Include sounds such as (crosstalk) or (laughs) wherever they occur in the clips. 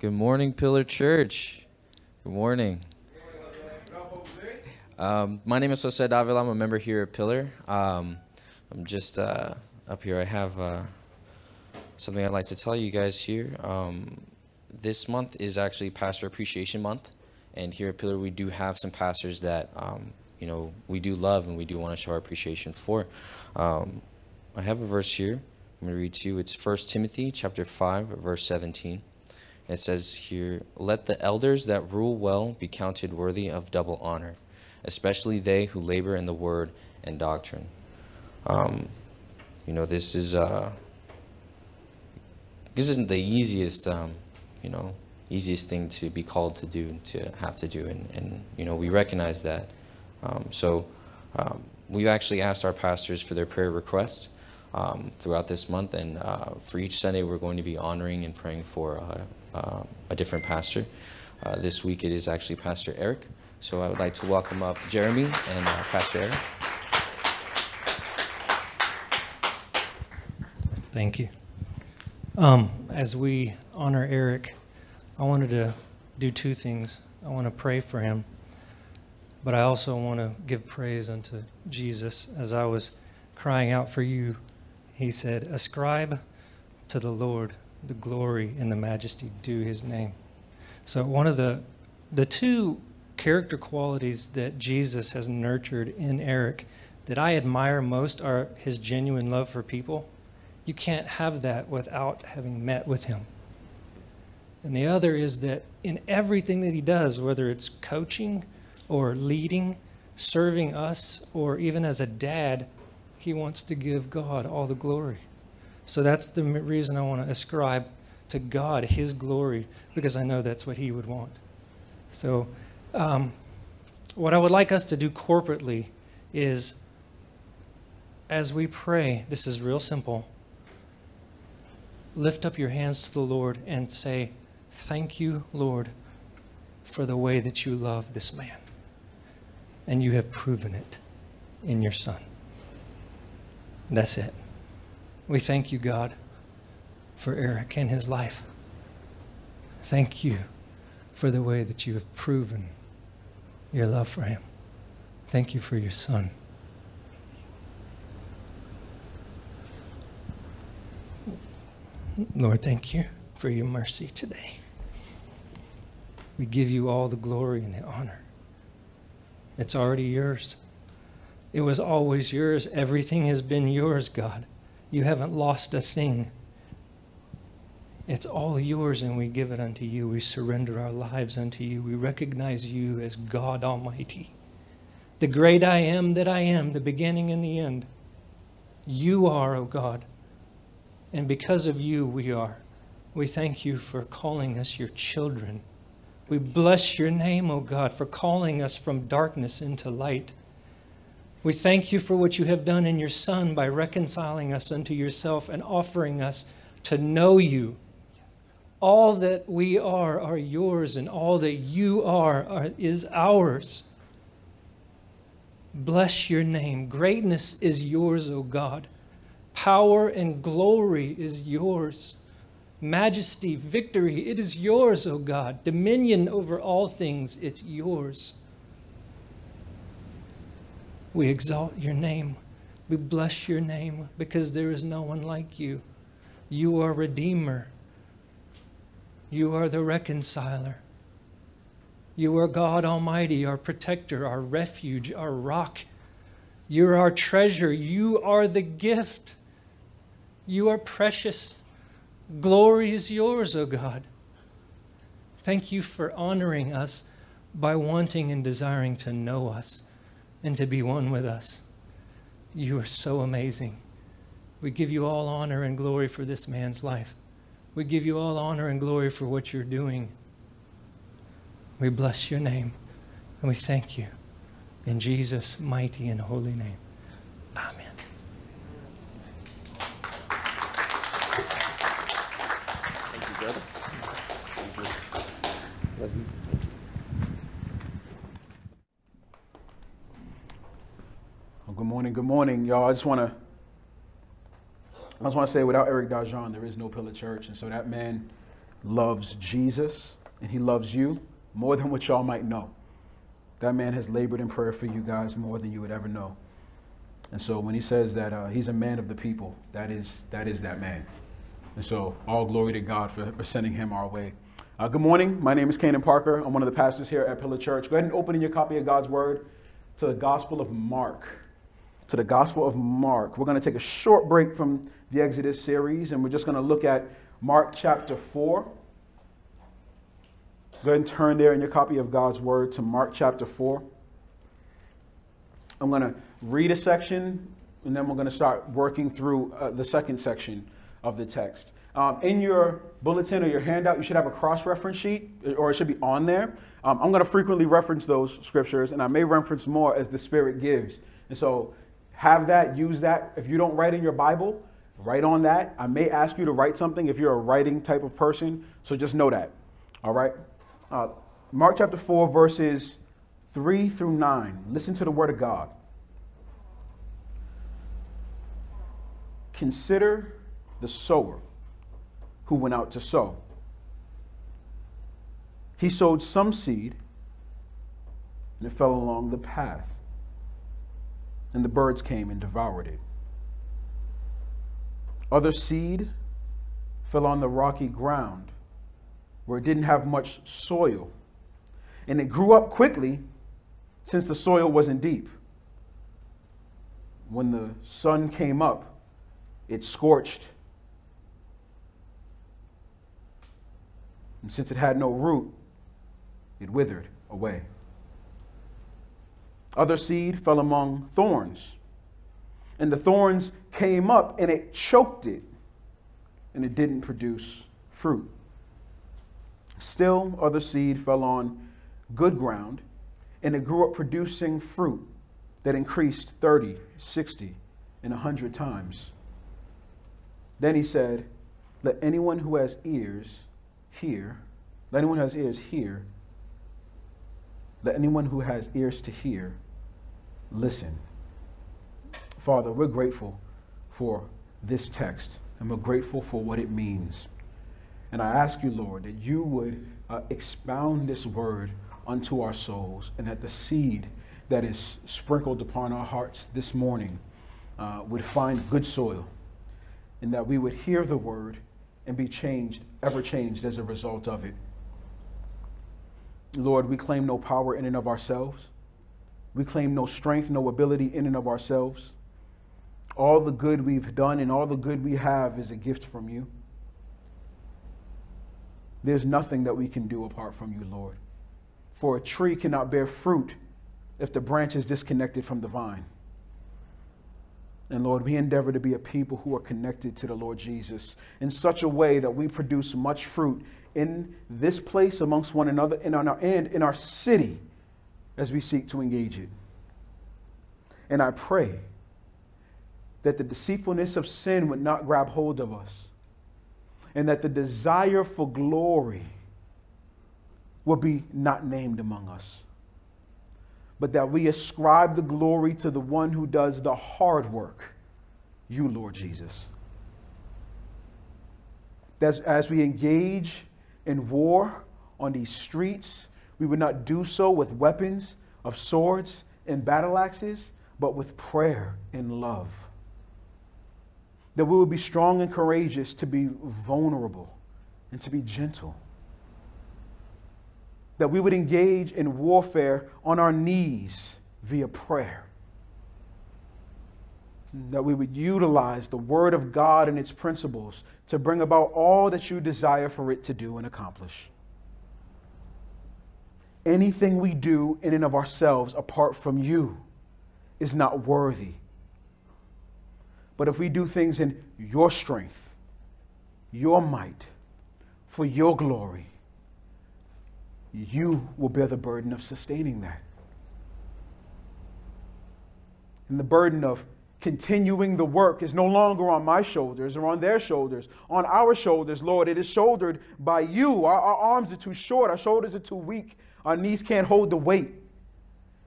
Good morning, Pillar Church. Good morning. Um, my name is Jose Davila. I'm a member here at Pillar. Um, I'm just uh, up here. I have uh, something I'd like to tell you guys here. Um, this month is actually Pastor Appreciation Month, and here at Pillar we do have some pastors that um, you know we do love and we do want to show our appreciation for. Um, I have a verse here. I'm going to read to you. It's 1 Timothy chapter 5, verse 17. It says here, Let the elders that rule well be counted worthy of double honor, especially they who labor in the word and doctrine. Um, you know, this is uh, this isn't the easiest, um, you know, easiest thing to be called to do, to have to do, and, and you know, we recognize that. Um, so um, we've actually asked our pastors for their prayer requests um, throughout this month. And uh, for each Sunday, we're going to be honoring and praying for uh, uh, a different pastor. Uh, this week, it is actually Pastor Eric. So I would like to welcome up Jeremy and uh, Pastor Eric. Thank you. Um, as we honor Eric, I wanted to do two things. I want to pray for him, but I also want to give praise unto Jesus. As I was crying out for you he said, Ascribe to the Lord the glory and the majesty due his name. So, one of the, the two character qualities that Jesus has nurtured in Eric that I admire most are his genuine love for people. You can't have that without having met with him. And the other is that in everything that he does, whether it's coaching or leading, serving us, or even as a dad, he wants to give God all the glory. So that's the reason I want to ascribe to God his glory, because I know that's what he would want. So, um, what I would like us to do corporately is as we pray, this is real simple. Lift up your hands to the Lord and say, Thank you, Lord, for the way that you love this man. And you have proven it in your son. That's it. We thank you, God, for Eric and his life. Thank you for the way that you have proven your love for him. Thank you for your son. Lord, thank you for your mercy today. We give you all the glory and the honor. It's already yours. It was always yours. Everything has been yours, God. You haven't lost a thing. It's all yours, and we give it unto you. We surrender our lives unto you. We recognize you as God Almighty, the great I am that I am, the beginning and the end. You are, O oh God. And because of you, we are. We thank you for calling us your children. We bless your name, O oh God, for calling us from darkness into light. We thank you for what you have done in your Son by reconciling us unto yourself and offering us to know you. All that we are are yours, and all that you are, are is ours. Bless your name. Greatness is yours, O God. Power and glory is yours. Majesty, victory, it is yours, O God. Dominion over all things, it's yours. We exalt your name. We bless your name because there is no one like you. You are Redeemer. You are the reconciler. You are God Almighty, our protector, our refuge, our rock. You're our treasure. You are the gift. You are precious. Glory is yours, O God. Thank you for honoring us by wanting and desiring to know us and to be one with us. You are so amazing. We give you all honor and glory for this man's life. We give you all honor and glory for what you're doing. We bless your name and we thank you. In Jesus' mighty and holy name. Amen. Thank you, brother. Love you. Good morning, good morning, y'all. I just want to, I just want to say, without Eric Dajon, there is no Pillar Church, and so that man loves Jesus and he loves you more than what y'all might know. That man has labored in prayer for you guys more than you would ever know. And so when he says that uh, he's a man of the people, that is that is that man. And so all glory to God for, for sending him our way. Uh, good morning. My name is Kanan Parker. I'm one of the pastors here at Pillar Church. Go ahead and open in your copy of God's Word to the Gospel of Mark. To the Gospel of Mark. We're going to take a short break from the Exodus series and we're just going to look at Mark chapter 4. Go ahead and turn there in your copy of God's Word to Mark chapter 4. I'm going to read a section and then we're going to start working through uh, the second section of the text. Um, in your bulletin or your handout, you should have a cross reference sheet, or it should be on there. Um, I'm going to frequently reference those scriptures, and I may reference more as the Spirit gives. And so, have that, use that. If you don't write in your Bible, write on that. I may ask you to write something if you're a writing type of person, so just know that. All right? Uh, Mark chapter 4, verses 3 through 9. Listen to the word of God. Consider the sower who went out to sow. He sowed some seed, and it fell along the path, and the birds came and devoured it. Other seed fell on the rocky ground where it didn't have much soil, and it grew up quickly since the soil wasn't deep. When the sun came up, it scorched. And since it had no root, it withered away. Other seed fell among thorns, and the thorns came up and it choked it, and it didn't produce fruit. Still, other seed fell on good ground, and it grew up producing fruit that increased 30, 60, and 100 times. Then he said, Let anyone who has ears hear. Let anyone who has ears hear. Let anyone who has ears to hear listen. Father, we're grateful for this text and we're grateful for what it means. And I ask you, Lord, that you would uh, expound this word unto our souls and that the seed that is sprinkled upon our hearts this morning uh, would find good soil and that we would hear the word and be changed, ever changed as a result of it. Lord, we claim no power in and of ourselves. We claim no strength, no ability in and of ourselves. All the good we've done and all the good we have is a gift from you. There's nothing that we can do apart from you, Lord. For a tree cannot bear fruit if the branch is disconnected from the vine. And Lord, we endeavor to be a people who are connected to the Lord Jesus in such a way that we produce much fruit in this place amongst one another and, our, and in our city as we seek to engage it. And I pray that the deceitfulness of sin would not grab hold of us and that the desire for glory will be not named among us but that we ascribe the glory to the one who does the hard work, you, Lord Jesus. That as we engage in war on these streets, we would not do so with weapons of swords and battle axes, but with prayer and love. That we would be strong and courageous to be vulnerable and to be gentle that we would engage in warfare on our knees via prayer. That we would utilize the Word of God and its principles to bring about all that you desire for it to do and accomplish. Anything we do in and of ourselves apart from you is not worthy. But if we do things in your strength, your might, for your glory, you will bear the burden of sustaining that. And the burden of continuing the work is no longer on my shoulders or on their shoulders, on our shoulders, Lord. It is shouldered by you. Our, our, arms are too short, our shoulders are too weak, our knees can't hold the weight,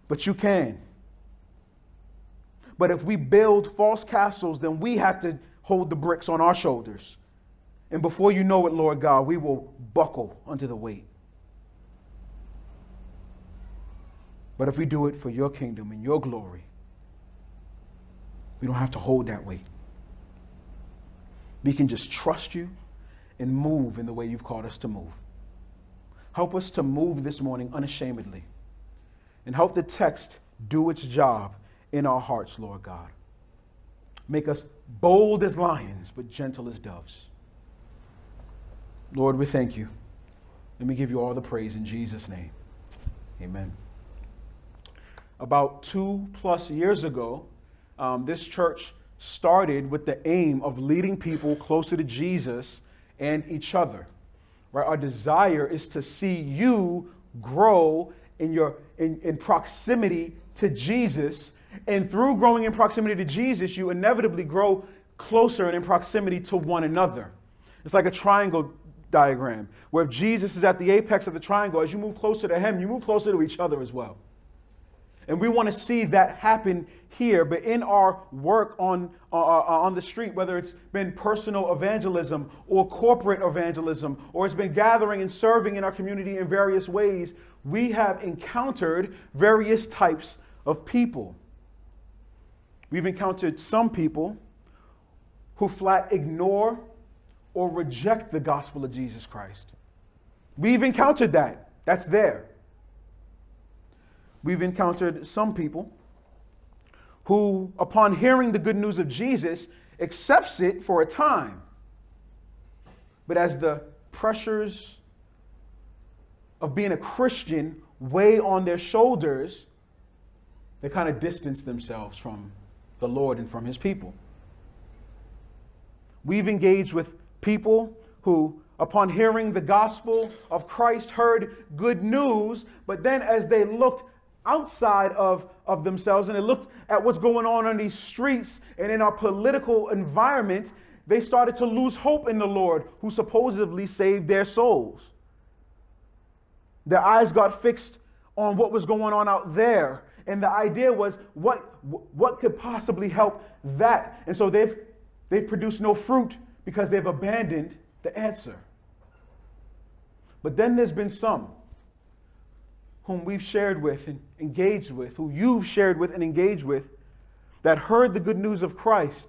but you can. But if we build false castles, then we have to hold the bricks on our shoulders. And before you know it, Lord God, we will buckle under the weight. But if we do it for your kingdom and your glory, we don't have to hold that weight. We can just trust you and move in the way you've called us to move. Help us to move this morning unashamedly and help the text do its job in our hearts, Lord God. Make us bold as lions, but gentle as doves. Lord, we thank you. Let me give you all the praise in Jesus' name. Amen. About two plus years ago, um, this church started with the aim of leading people closer to Jesus and each other. Right? Our desire is to see you grow in your in, in proximity to Jesus. And through growing in proximity to Jesus, you inevitably grow closer and in proximity to one another. It's like a triangle diagram where if Jesus is at the apex of the triangle, as you move closer to him, you move closer to each other as well. And we want to see that happen here, but in our work on, uh, uh, on the street, whether it's been personal evangelism or corporate evangelism, or it's been gathering and serving in our community in various ways, we have encountered various types of people. We've encountered some people who flat ignore or reject the gospel of Jesus Christ. We've encountered that. That's there. We've encountered some people who, upon hearing the good news of Jesus, accepts it for a time. But as the pressures of being a Christian weigh on their shoulders, they kind of distance themselves from the Lord and from his people. We've engaged with people who, upon hearing the gospel of Christ, heard good news, but then as they looked outside of, of themselves and they looked at what's going on on these streets and in our political environment, they started to lose hope in the Lord who supposedly saved their souls. Their eyes got fixed on what was going on out there. And the idea was what, what could possibly help that? And so they've, they've produced no fruit because they've abandoned the answer. But then there's been some whom we've shared with and engaged with, who you've shared with and engaged with, that heard the good news of Christ.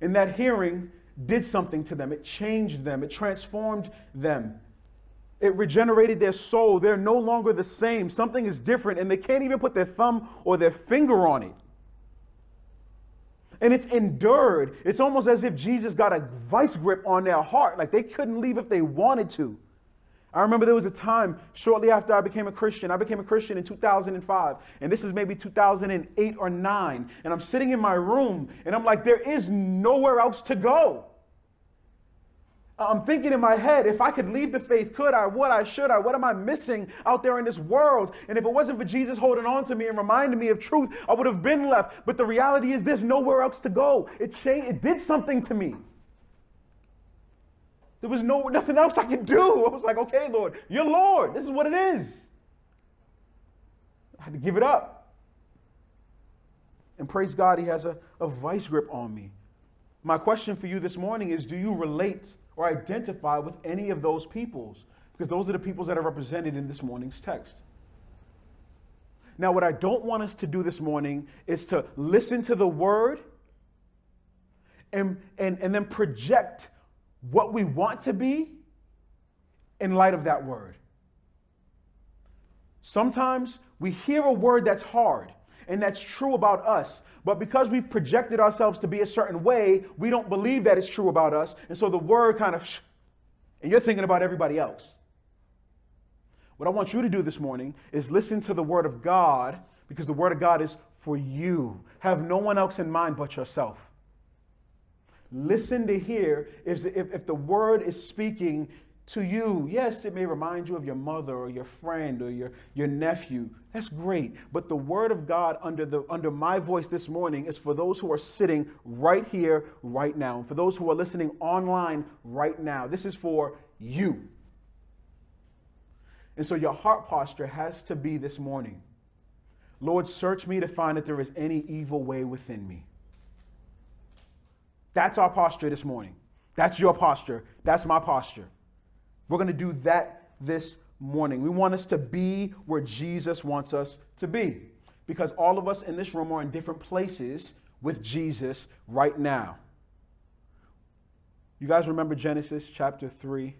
And that hearing did something to them. It changed them, it transformed them. It regenerated their soul. They're no longer the same. Something is different, and they can't even put their thumb or their finger on it. And it's endured. It's almost as if Jesus got a vice grip on their heart. Like they couldn't leave if they wanted to. I remember there was a time shortly after I became a Christian. I became a Christian in 2005, and this is maybe 2008 or 9. And I'm sitting in my room, and I'm like, there is nowhere else to go. I'm thinking in my head, if I could leave the faith, could I? Would I? Should I? What am I missing out there in this world? And if it wasn't for Jesus holding on to me and reminding me of truth, I would have been left. But the reality is, there's nowhere else to go. It changed. It did something to me. There was no nothing else I could do. I was like, okay, Lord, you're Lord. This is what it is. I had to give it up. And praise God, He has a, a vice grip on me. My question for you this morning is do you relate or identify with any of those peoples? Because those are the peoples that are represented in this morning's text. Now, what I don't want us to do this morning is to listen to the word and, and, and then project what we want to be in light of that word. Sometimes we hear a word that's hard and that's true about us, but because we've projected ourselves to be a certain way, we don't believe that it's true about us. And so the word kind of, and you're thinking about everybody else. What I want you to do this morning is listen to the word of God because the word of God is for you. Have no one else in mind but yourself. Listen to hear if, if, if the word is speaking to you. Yes, it may remind you of your mother or your friend or your, your nephew. That's great. But the word of God under, the, under my voice this morning is for those who are sitting right here, right now. And For those who are listening online right now. This is for you. And so your heart posture has to be this morning Lord, search me to find that there is any evil way within me. That's our posture this morning. That's your posture. That's my posture. We're going to do that this morning. We want us to be where Jesus wants us to be because all of us in this room are in different places with Jesus right now. You guys remember Genesis chapter 3?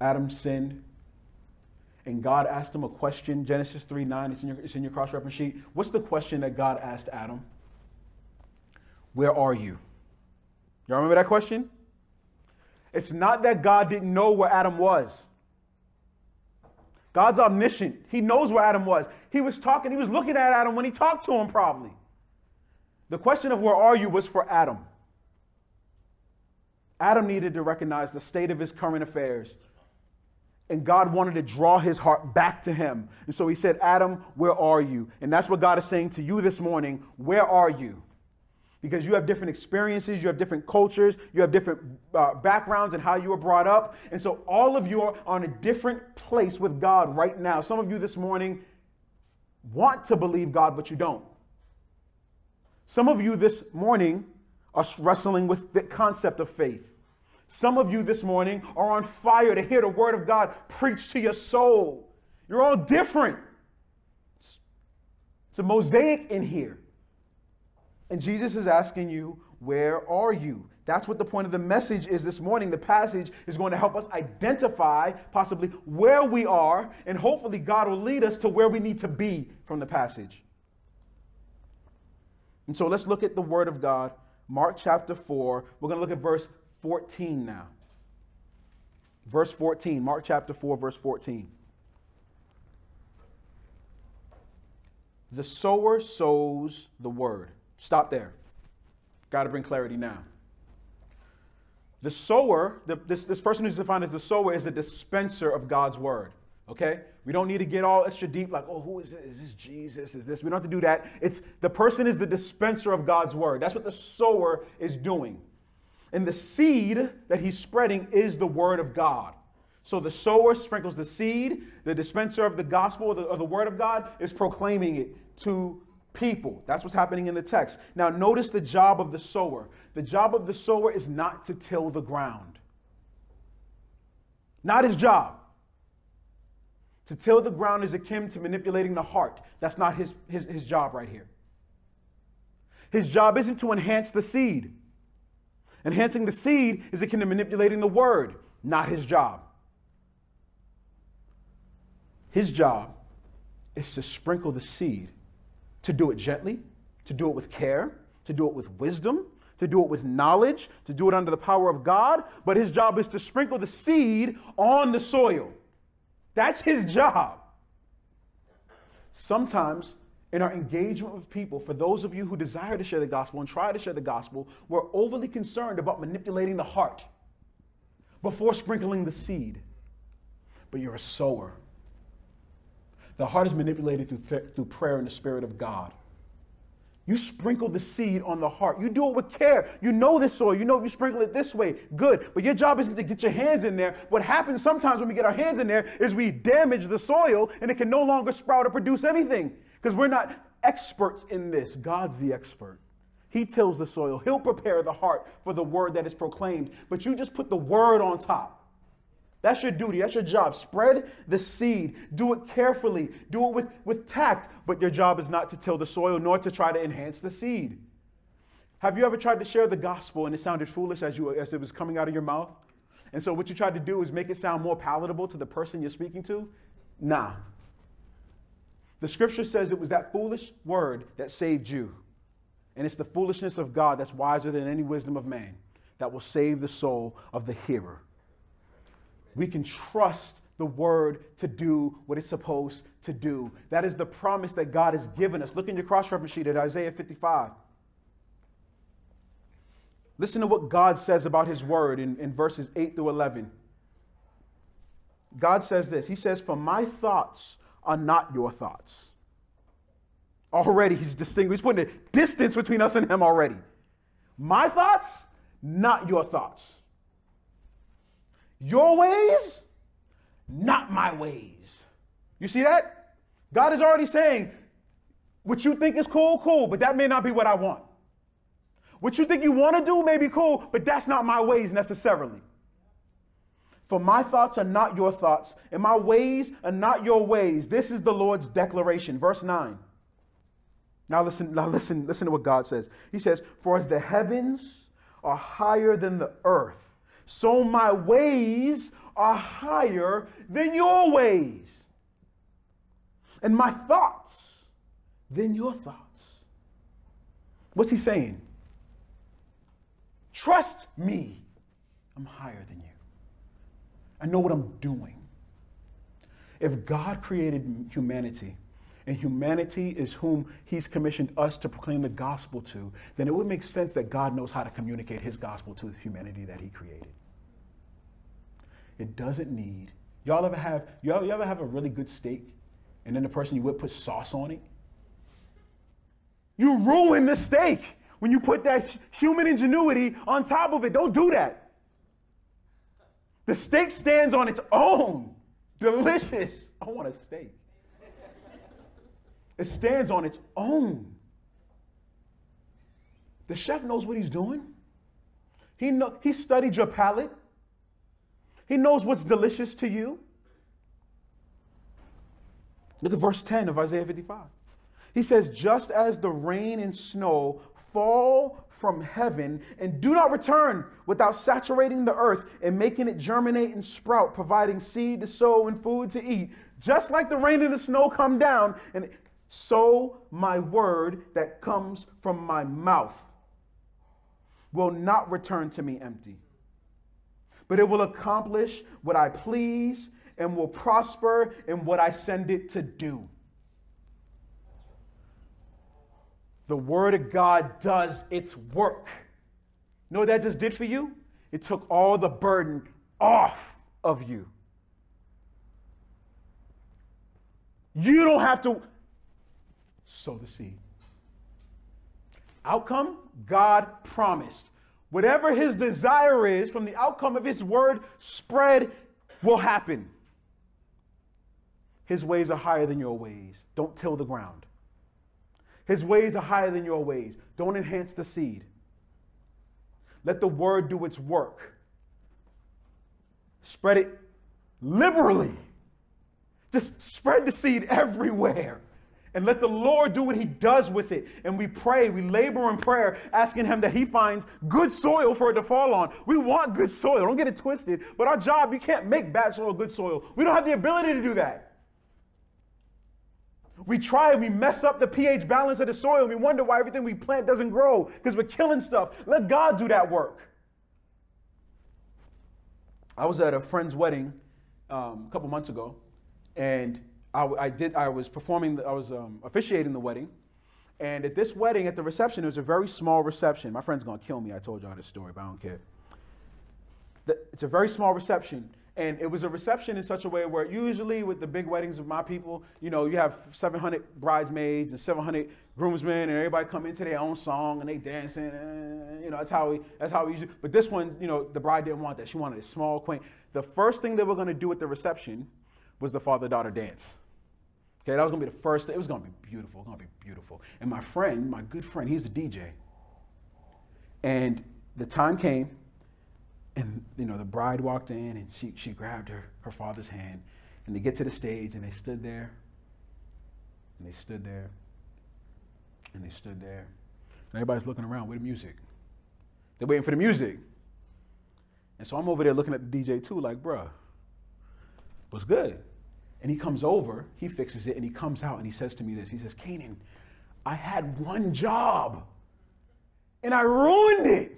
Adam sinned, and God asked him a question. Genesis 3 9, it's in your, it's in your cross reference sheet. What's the question that God asked Adam? Where are you? Y'all remember that question? It's not that God didn't know where Adam was. God's omniscient. He knows where Adam was. He was talking, he was looking at Adam when he talked to him, probably. The question of where are you was for Adam. Adam needed to recognize the state of his current affairs. And God wanted to draw his heart back to him. And so he said, Adam, where are you? And that's what God is saying to you this morning. Where are you? Because you have different experiences, you have different cultures, you have different uh, backgrounds and how you were brought up. And so all of you are on a different place with God right now. Some of you this morning want to believe God, but you don't. Some of you this morning are wrestling with the concept of faith. Some of you this morning are on fire to hear the word of God preached to your soul. You're all different. It's, it's a mosaic in here. And Jesus is asking you, Where are you? That's what the point of the message is this morning. The passage is going to help us identify possibly where we are, and hopefully, God will lead us to where we need to be from the passage. And so let's look at the Word of God, Mark chapter 4. We're going to look at verse 14 now. Verse 14, Mark chapter 4, verse 14. The sower sows the word. Stop there. Got to bring clarity now. The sower, the, this, this person who's defined as the sower, is the dispenser of God's word. Okay? We don't need to get all extra deep, like, oh, who is this? Is this Jesus? Is this? We don't have to do that. It's the person is the dispenser of God's word. That's what the sower is doing. And the seed that he's spreading is the word of God. So the sower sprinkles the seed, the dispenser of the gospel the, or the word of God is proclaiming it to people. That's what's happening in the text. Now, notice the job of the sower. The job of the sower is not to till the ground, not his job. To till the ground is akin to manipulating the heart. That's not his, his, his job right here. His job isn't to enhance the seed. Enhancing the seed is akin to manipulating the word, not his job. His job is to sprinkle the seed to do it gently, to do it with care, to do it with wisdom, to do it with knowledge, to do it under the power of God. But his job is to sprinkle the seed on the soil. That's his job. Sometimes in our engagement with people, for those of you who desire to share the gospel and try to share the gospel, we're overly concerned about manipulating the heart before sprinkling the seed. But you're a sower. The heart is manipulated through, th- through prayer and the Spirit of God. You sprinkle the seed on the heart. You do it with care. You know this soil. You know if you sprinkle it this way, good. But your job isn't to get your hands in there. What happens sometimes when we get our hands in there is we damage the soil and it can no longer sprout or produce anything because we're not experts in this. God's the expert. He tills the soil, He'll prepare the heart for the word that is proclaimed. But you just put the word on top. That's your duty. That's your job. Spread the seed. Do it carefully. Do it with, with tact. But your job is not to till the soil nor to try to enhance the seed. Have you ever tried to share the gospel and it sounded foolish as, you, as it was coming out of your mouth? And so what you tried to do is make it sound more palatable to the person you're speaking to? Nah. The scripture says it was that foolish word that saved you. And it's the foolishness of God that's wiser than any wisdom of man that will save the soul of the hearer we can trust the word to do what it's supposed to do. That is the promise that God has given us. Look in your cross reference sheet at Isaiah 55. Listen to what God says about his word in, in verses 8 through 11. God says this He says, For my thoughts are not your thoughts. Already, he's distinguished, he's putting a distance between us and him already. My thoughts, not your thoughts. Your ways, not my ways. You see that? God is already saying, what you think is cool, cool, but that may not be what I want. What you think you want to do may be cool, but that's not my ways necessarily. For my thoughts are not your thoughts, and my ways are not your ways. This is the Lord's declaration. Verse 9. Now listen, now listen, listen to what God says. He says, For as the heavens are higher than the earth, so my ways are higher than your ways. And my thoughts than your thoughts. What's he saying? Trust me. I'm higher than you. I know what I'm doing. If God created humanity, and humanity is whom He's commissioned us to proclaim the gospel to, then it would make sense that God knows how to communicate His gospel to the humanity that He created. It doesn't need. Y'all ever have y'all, you ever have a really good steak, and then the person you would put sauce on it? You ruin the steak when you put that human ingenuity on top of it. Don't do that. The steak stands on its own. Delicious. I want a steak. It stands on its own. The chef knows what he's doing. He, know, he studied your palate. He knows what's delicious to you. Look at verse 10 of Isaiah 55. He says, Just as the rain and snow fall from heaven and do not return without saturating the earth and making it germinate and sprout, providing seed to sow and food to eat, just like the rain and the snow come down, and so my word that comes from my mouth will not return to me empty, but it will accomplish what I please and will prosper in what I send it to do. The Word of God does its work. You know what that just did for you? It took all the burden off of you. You don't have to sow the seed. Outcome, God promised. Whatever his desire is from the outcome of his word spread will happen. His ways are higher than your ways. Don't till the ground. His ways are higher than your ways. Don't enhance the seed. Let the word do its work. Spread it liberally. Just spread the seed everywhere. And let the Lord do what He does with it. And we pray, we labor in prayer, asking Him that He finds good soil for it to fall on. We want good soil. Don't get it twisted. But our job, you can't make bad soil good soil. We don't have the ability to do that. We try, and we mess up the pH balance of the soil, and we wonder why everything we plant doesn't grow because we're killing stuff. Let God do that work. I was at a friend's wedding um, a couple months ago, and I, I, did. I was performing. I was um, officiating the wedding, and at this wedding, at the reception, it was a very small reception. My friend's gonna kill me. I told y'all this story, but I don't care. It's a very small reception, and it was a reception in such a way where usually with the big weddings of my people, you know, you have 700 bridesmaids and 700 groomsmen, and everybody come into their own song and they dancing. And, you know, that's how we that's how we usually. But this one, you know, the bride didn't want that. She wanted a small, quaint. The first thing they were going to do at the reception was the father-daughter dance. Okay, that was gonna be the first. It was gonna be beautiful. Gonna be beautiful. And my friend, my good friend, he's a DJ. And the time came and you know, the bride walked in and she, she grabbed her, her father's hand. And they get to the stage and they stood there. And they stood there. And they stood there. And everybody's looking around with the music. They're waiting for the music. And so I'm over there looking at the DJ too, like, bruh, what's good? And he comes over, he fixes it, and he comes out and he says to me this. He says, Canaan, I had one job and I ruined it.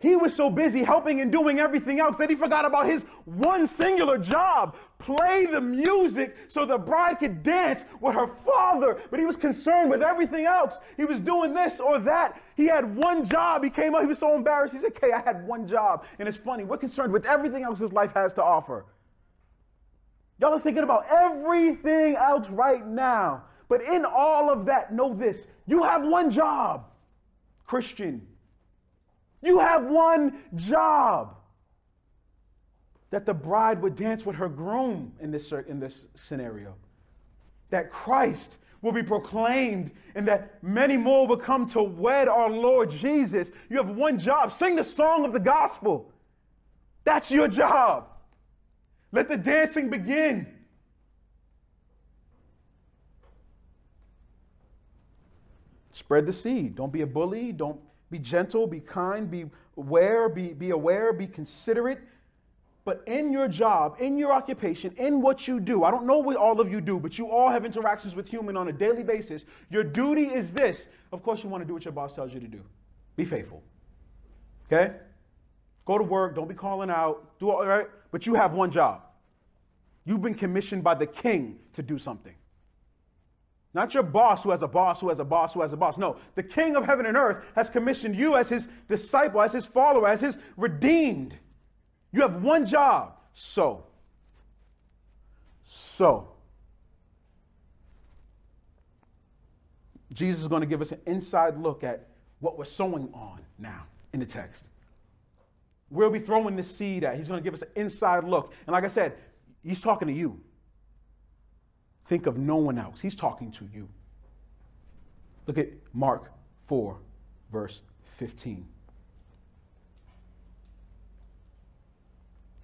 He was so busy helping and doing everything else that he forgot about his one singular job play the music so the bride could dance with her father. But he was concerned with everything else. He was doing this or that. He had one job. He came up, he was so embarrassed. He said, Okay, I had one job. And it's funny, we're concerned with everything else his life has to offer. Y'all are thinking about everything else right now. But in all of that, know this you have one job, Christian. You have one job. That the bride would dance with her groom in this, in this scenario. That Christ will be proclaimed and that many more will come to wed our Lord Jesus. You have one job sing the song of the gospel. That's your job. Let the dancing begin. Spread the seed. Don't be a bully. Don't be gentle. Be kind. Be aware. Be, be aware. Be considerate. But in your job, in your occupation, in what you do, I don't know what all of you do, but you all have interactions with human on a daily basis. Your duty is this. Of course, you want to do what your boss tells you to do. Be faithful. Okay? Go to work. Don't be calling out. Do all right. But you have one job. You've been commissioned by the king to do something. Not your boss who has a boss who has a boss who has a boss. No, the king of heaven and earth has commissioned you as his disciple, as his follower, as his redeemed. You have one job. So, so, Jesus is going to give us an inside look at what we're sowing on now in the text. We'll be throwing the seed at. He's going to give us an inside look. And like I said, he's talking to you. Think of no one else. He's talking to you. Look at Mark 4, verse 15.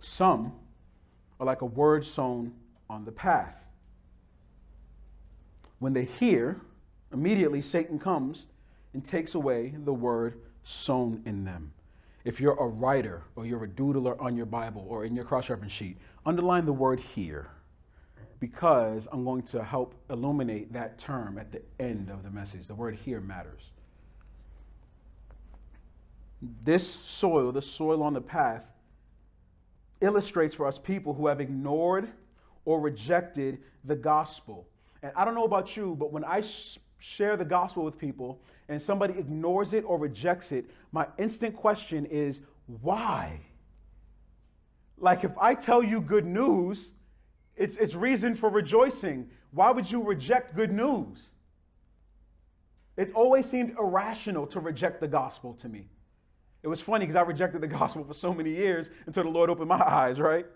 Some are like a word sown on the path. When they hear, immediately Satan comes and takes away the word sown in them. If you're a writer or you're a doodler on your Bible or in your cross reference sheet, underline the word here because I'm going to help illuminate that term at the end of the message. The word here matters. This soil, the soil on the path, illustrates for us people who have ignored or rejected the gospel. And I don't know about you, but when I share the gospel with people and somebody ignores it or rejects it, my instant question is, why? Like if I tell you good news, it's, it's reason for rejoicing. Why would you reject good news? It always seemed irrational to reject the gospel to me. It was funny because I rejected the (laughs) gospel for so many years until the Lord opened my (laughs) eyes, right?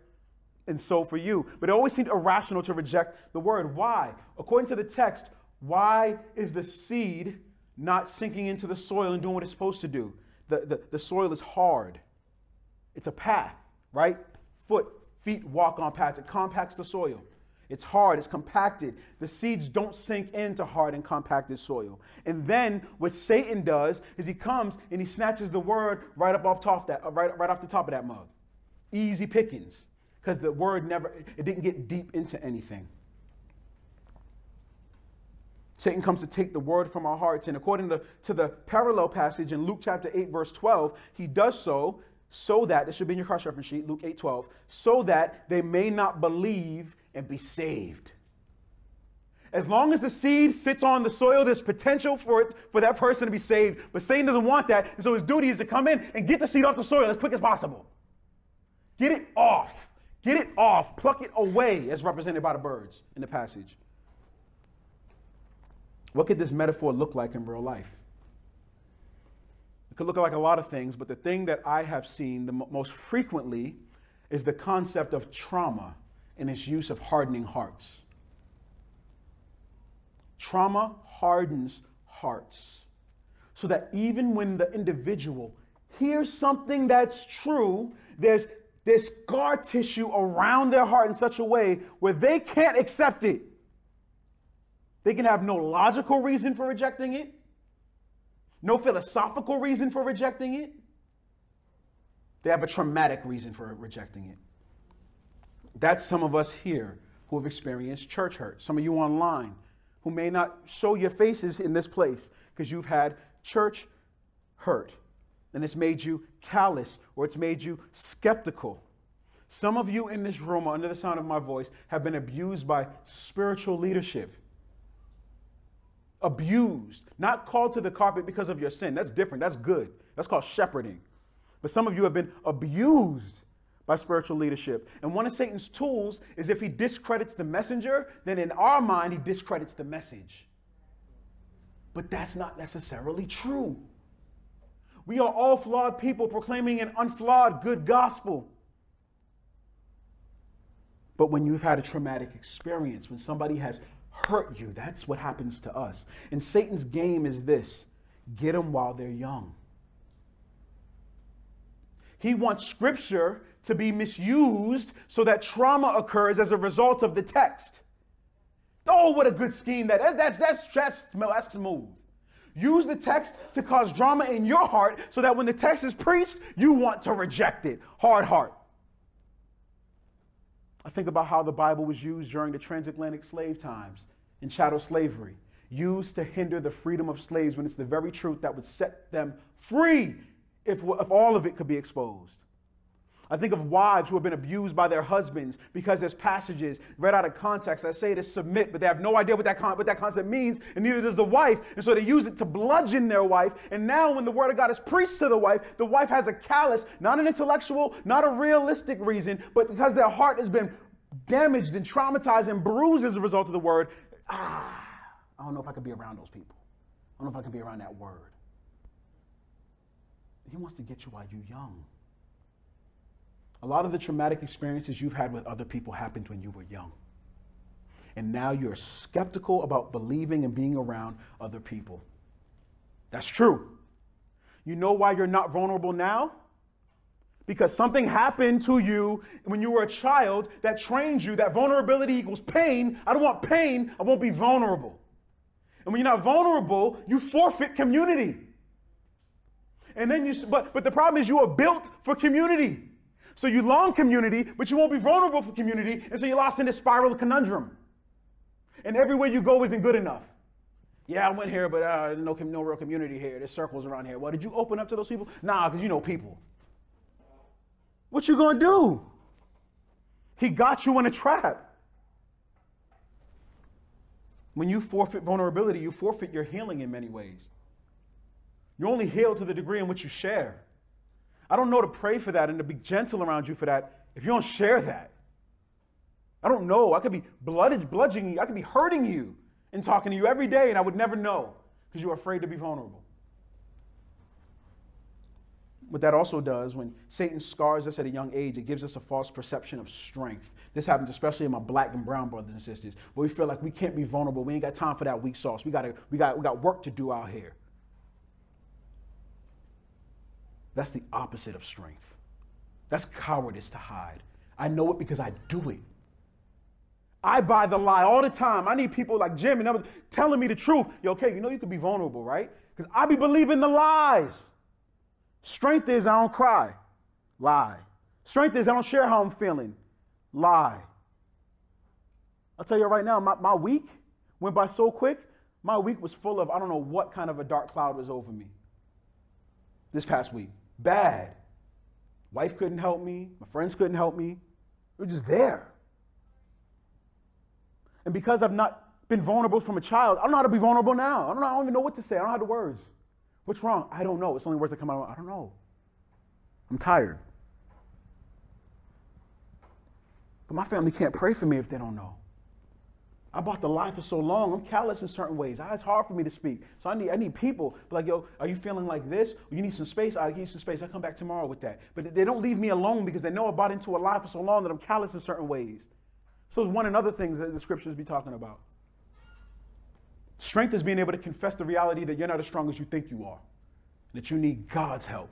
And so for you. But it always seemed irrational to reject the word. Why? According to the text, why is the seed not sinking into the soil and doing what it's supposed to do? The, the, the soil is hard, it's a path, right? Foot, Feet walk on paths. It compacts the soil. It's hard, it's compacted. The seeds don't sink into hard and compacted soil. And then what Satan does is he comes and he snatches the word right up off top that uh, right, right off the top of that mug. Easy pickings. Because the word never it didn't get deep into anything. Satan comes to take the word from our hearts. And according to, to the parallel passage in Luke chapter 8, verse 12, he does so so that, this should be in your cross reference sheet, Luke 8 12, so that they may not believe and be saved. As long as the seed sits on the soil, there's potential for it for that person to be saved. But Satan doesn't want that, and so his duty is to come in and get the seed off the soil as quick as possible. Get it off. Get it off. Pluck it away, as represented by the birds in the passage. What could this metaphor look like in real life? It could look like a lot of things, but the thing that I have seen the most frequently is the concept of trauma and its use of hardening hearts. Trauma hardens hearts so that even when the individual hears something that's true, there's, this scar tissue around their heart in such a way where they can't accept it. They can have no logical reason for rejecting it no philosophical reason for rejecting it. They have a traumatic reason for rejecting it. That's some of us here who have experienced church hurt. Some of you online who may not show your faces in this place because you've had church hurt and it's made you callous or it's made you skeptical. Some of you in this room, or under the sound of my voice, have been abused by spiritual leadership abused, not called to the carpet because of your sin. That's different. That's good. That's called shepherding. But some of you have been abused by spiritual leadership. And one of Satan's tools is if he discredits the messenger, then in our mind, he discredits the message. But that's not necessarily true. We are all flawed people proclaiming an unflawed good gospel. But when you've had a traumatic experience, when somebody has hurt you. That's what happens to us. And Satan's game is this get them while they're young. He wants scripture to be misused so that trauma occurs as a result of the text. Oh, what a good scheme that is. That's, that's, that's, that's smooth. Use the text to cause drama in your heart so that when the text is preached, you want to reject it. Hard heart. I think about how the Bible was used during the transatlantic slave times in chattel slavery, used to hinder the freedom of slaves when it's the very truth that would set them free if, if all of it could be exposed. I think of wives who have been abused by their husbands because there's passages read out of context that say to submit, but they have no idea what that, con- what that concept means, and neither does the wife. And so they use it to bludgeon their wife. And now, when the word of God is preached to the wife, the wife has a callous, not an intellectual, not a realistic reason, but because their heart has been damaged and traumatized and bruised as a result of the word. Ah, I don't know if I could be around those people. I don't know if I can be around that word. He wants to get you while you're young. A lot of the traumatic experiences you've had with other people happened when you were young. And now you're skeptical about believing and being around other people. That's true. You know why you're not vulnerable now? Because something happened to you when you were a child that trained you that vulnerability equals pain. I don't want pain, I won't be vulnerable. And when you're not vulnerable, you forfeit community. And then you, but, but the problem is you are built for community. So you long community, but you won't be vulnerable for community, and so you're lost in this spiral conundrum. And everywhere you go isn't good enough. Yeah, I went here, but uh, no, no real community here. There's circles around here. Well, did you open up to those people? Nah, because you know people. What you gonna do? He got you in a trap. When you forfeit vulnerability, you forfeit your healing in many ways. You only heal to the degree in which you share. I don't know to pray for that and to be gentle around you for that if you don't share that. I don't know. I could be blooded, bludgeoning you. I could be hurting you and talking to you every day, and I would never know because you're afraid to be vulnerable. What that also does when Satan scars us at a young age, it gives us a false perception of strength. This happens especially in my black and brown brothers and sisters, where we feel like we can't be vulnerable. We ain't got time for that weak sauce. We got we got we got work to do out here. That's the opposite of strength. That's cowardice to hide. I know it because I do it. I buy the lie all the time. I need people like Jim and others telling me the truth. Yo, okay, you know you could be vulnerable, right? Because I be believing the lies. Strength is I don't cry. Lie. Strength is I don't share how I'm feeling. Lie. I'll tell you right now, my, my week went by so quick. My week was full of, I don't know what kind of a dark cloud was over me this past week bad. Wife couldn't help me, my friends couldn't help me. They were just there. And because I've not been vulnerable from a child, I don't know how to be vulnerable now. I don't, know, I don't even know what to say. I don't have the words. What's wrong? I don't know. It's only words that come out. I don't know. I'm tired. But my family can't pray for me if they don't know. I bought the lie for so long. I'm callous in certain ways. Ah, it's hard for me to speak. So I need, I need people. like, yo, are you feeling like this? You need some space? I need some space. I'll come back tomorrow with that. But they don't leave me alone because they know I bought into a lie for so long that I'm callous in certain ways. So it's one and other things that the scriptures be talking about. Strength is being able to confess the reality that you're not as strong as you think you are. That you need God's help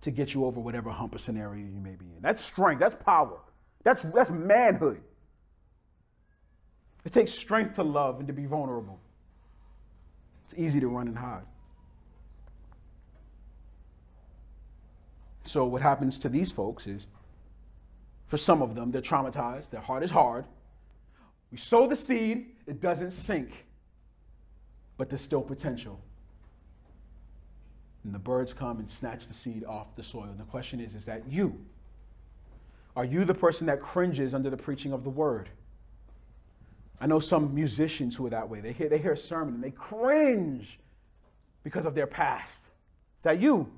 to get you over whatever hump or scenario you may be in. That's strength. That's power. That's, that's manhood. It takes strength to love and to be vulnerable. It's easy to run and hide. So, what happens to these folks is, for some of them, they're traumatized, their heart is hard. We sow the seed, it doesn't sink, but there's still potential. And the birds come and snatch the seed off the soil. And the question is, is that you? Are you the person that cringes under the preaching of the word? I know some musicians who are that way. They hear, they hear a sermon and they cringe because of their past. Is that you?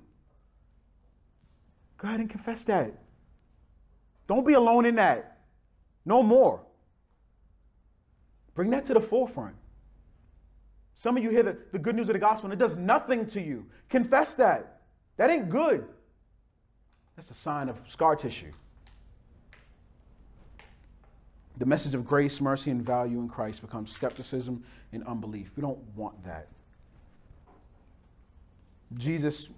Go ahead and confess that. Don't be alone in that. No more. Bring that to the forefront. Some of you hear the, the good news of the gospel and it does nothing to you. Confess that. That ain't good. That's a sign of scar tissue. the message of grace, mercy, and value in Christ becomes skepticism and unbelief. We don't want that. Jesus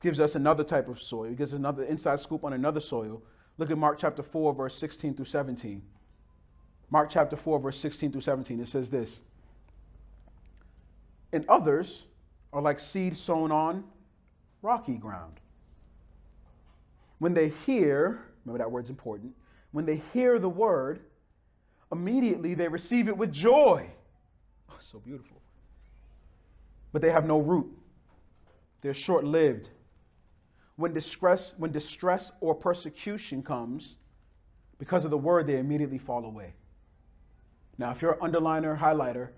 gives us another type of soil. He gives another inside scoop on another soil. Look at Mark chapter 4, verse 16 through 17. Mark chapter 4, verse 16 through 17. It says this And others are like seed sown on rocky ground. When they hear, remember that word's important, when they hear the word, immediately they receive it with joy. Oh, (laughs) so beautiful. But they have no root. They're short lived. When distress, when distress or persecution comes, because of the word, they immediately fall away. Now, if you're an underliner, highlighter,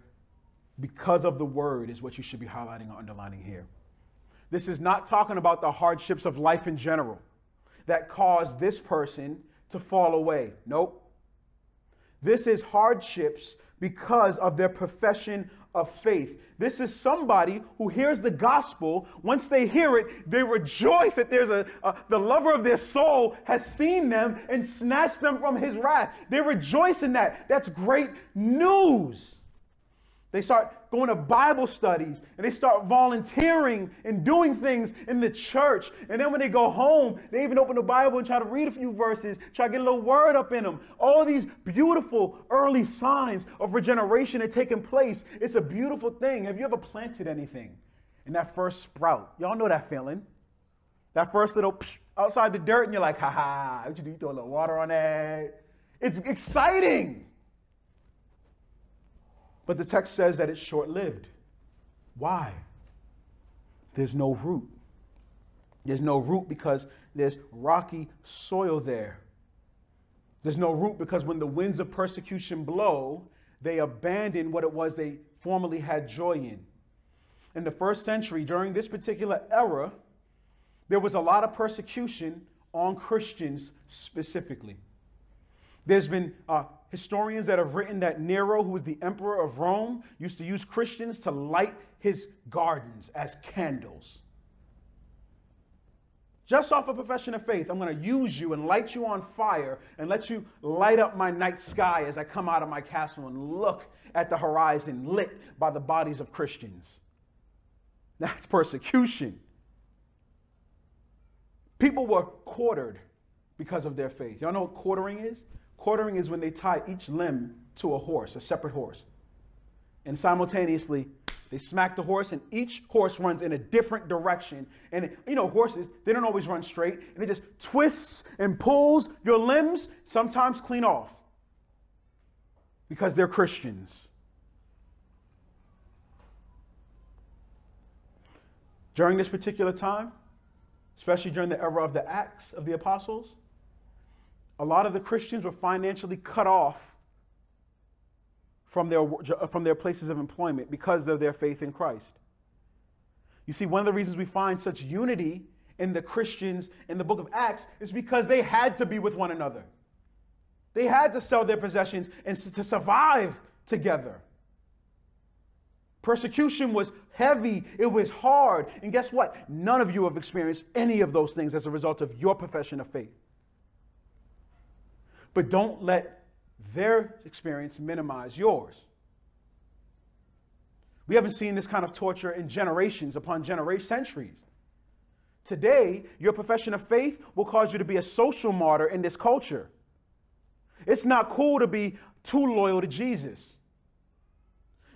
because of the word is what you should be highlighting or underlining here. This is not talking about the hardships of life in general that caused this person to fall away. Nope. This is hardships because of their profession of faith. This is somebody who hears the gospel. Once they hear it, they rejoice that there's a, a, the lover of their soul has seen them and snatched them from his wrath. They rejoice in that. That's great news. They start going to Bible studies and they start volunteering and doing things in the church. And then when they go home, they even open the Bible and try to read a few verses, try to get a little word up in them. All these beautiful early signs of regeneration are taking place. It's a beautiful thing. Have you ever planted anything in that first sprout? Y'all know that feeling. That first little outside the dirt, and you're like, ha ha, what you do? You throw a little water on that. It's exciting. But the text says that it's short lived. Why? There's no root. There's no root because there's rocky soil there. There's no root because when the winds of persecution blow, they abandon what it was they formerly had joy in. In the first century, during this particular era, there was a lot of persecution on Christians specifically. There's been uh, historians that have written that Nero, who was the emperor of Rome, used to use Christians to light his gardens as candles. Just off a profession of faith, I'm going to use you and light you on fire and let you light up my night sky as I come out of my castle and look at the horizon lit by the bodies of Christians. That's persecution. People were quartered because of their faith. Y'all know what quartering is? Quartering is when they tie each limb to a horse, a separate horse. And simultaneously, they smack the horse, and each horse runs in a different direction. And you know, horses, they don't always run straight, and it just twists and pulls your limbs, sometimes clean off. Because they're Christians. During this particular time, especially during the era of the Acts of the Apostles, a lot of the Christians were financially cut off from their, from their places of employment because of their faith in Christ. You see, one of the reasons we find such unity in the Christians in the book of Acts is because they had to be with one another. They had to sell their possessions and to survive together. Persecution was heavy, it was hard. And guess what? None of you have experienced any of those things as a result of your profession of faith. But don't let their experience minimize yours. We haven't seen this kind of torture in generations upon generations, centuries. Today, your profession of faith will cause you to be a social martyr in this culture. It's not cool to be too loyal to Jesus.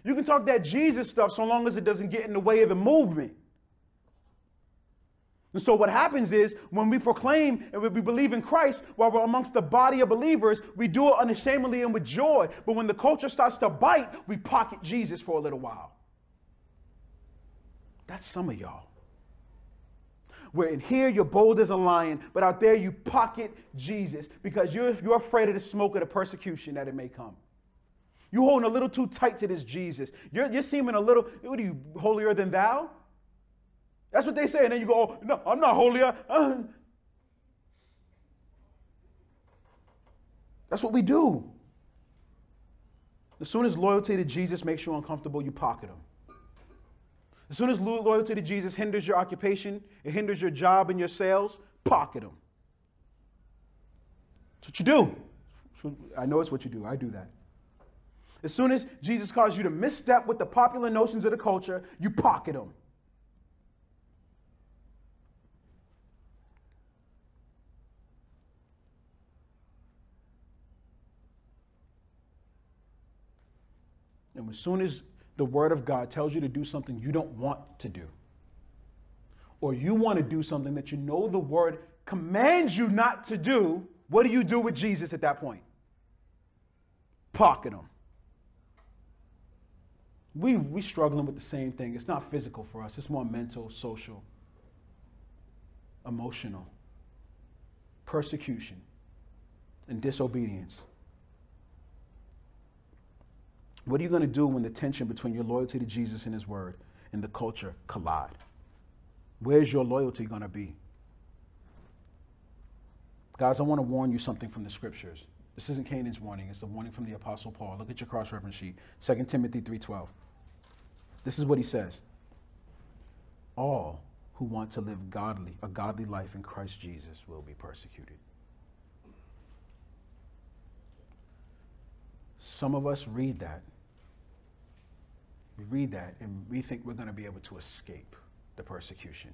You can talk that Jesus stuff so long as it doesn't get in the way of the movement. And so what happens is when we proclaim and we believe in Christ while we're amongst the body of believers, we do it unashamedly and with joy. But when the culture starts to bite, we pocket Jesus for a little while. That's some of y'all. Where in here you're bold as a lion, but out there you pocket Jesus because you're, you're afraid of the smoke of the persecution that it may come. You're holding a little too tight to this Jesus. You're, you're seeming a little, what are you, holier than thou? That's what they say. And then you go, oh, no, I'm not holy. Uh. That's what we do. As soon as loyalty to Jesus makes you uncomfortable, you pocket them. As soon as loyalty to Jesus hinders your occupation, it hinders your job and your sales, pocket them. That's what you do. I know it's what you do. I do that. As soon as Jesus calls you to misstep with the popular notions of the culture, you pocket them. As soon as the Word of God tells you to do something you don't want to do, or you want to do something that you know the Word commands you not to do, what do you do with Jesus at that point? Pocket him. We we struggling with the same thing. It's not physical for us. It's more mental, social, emotional, persecution, and disobedience. What are you going to do when the tension between your loyalty to Jesus and His Word and the culture collide? Where's your loyalty going to be? Guys, I want to warn you something from the scriptures. This isn't Canaan's warning, it's the warning from the Apostle Paul. Look at your cross-reference sheet. 2 Timothy 3:12. This is what he says. All who want to live godly, a godly life in Christ Jesus will be persecuted. Some of us read that. We read that and we think we're going to be able to escape the persecution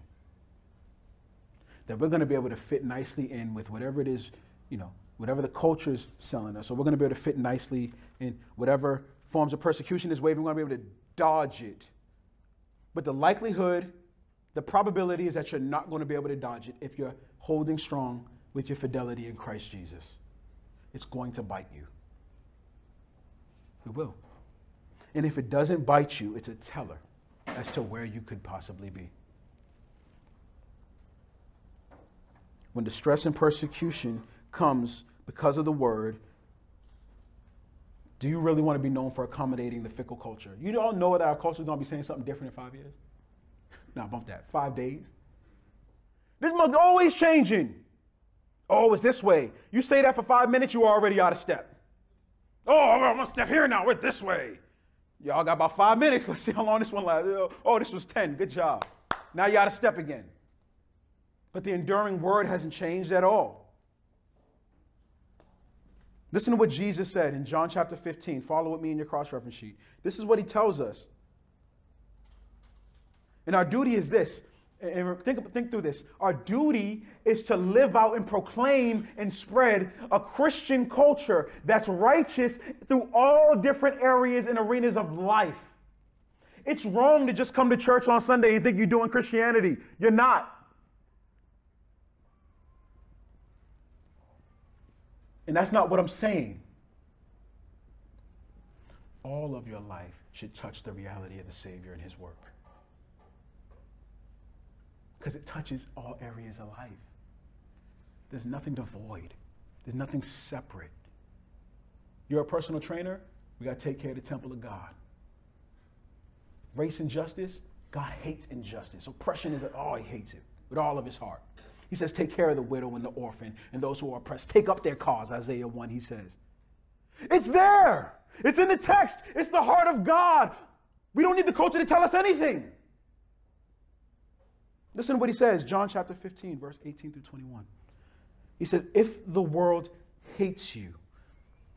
that we're going to be able to fit nicely in with whatever it is, you know, whatever the culture is selling us. So we're going to be able to fit nicely in whatever forms of persecution is waving. We're going to be able to dodge it. But the likelihood, the probability is that you're not going to be able to dodge it if you're holding strong with your fidelity in Christ Jesus. It's going to bite you. It will. And if it doesn't bite you, it's a teller as to where you could possibly be. when distress and persecution comes because of the word, do you really want to be known for accommodating the fickle culture? You all know that our culture is going to be saying something different in five years. Now, bump that. Five days. This month always changing. Oh, it's this way. You say that for five minutes, you're already out of step. Oh, I'm gonna step here now. We're this way. Y'all got about five minutes. (laughs) Let's see how long this one lasts. Oh, oh this was 10. Good job. Now you out of step again. But the enduring word hasn't changed at all. Listen to what Jesus said in John chapter 15. Follow with me in your cross reference sheet. This is what he tells us. And our duty is this. And think, think through this. Our duty is to live out and proclaim and spread a Christian culture that's righteous through all different areas and arenas of life. It's wrong to just come to church on Sunday and think you're doing Christianity. You're not. And that's not what I'm saying. All of your life should touch the reality of the Savior and His work. Because it touches all areas of life. There's nothing devoid, there's nothing separate. You're a personal trainer, we got to take care of the temple of God. Race and justice, God hates injustice. Oppression is, oh, He hates it with all of His heart. He says, Take care of the widow and the orphan and those who are oppressed. Take up their cause, Isaiah 1, he says. It's there. It's in the text. It's the heart of God. We don't need the culture to tell us anything. Listen to what he says, John chapter 15, verse 18 through 21. He says, If the world hates you,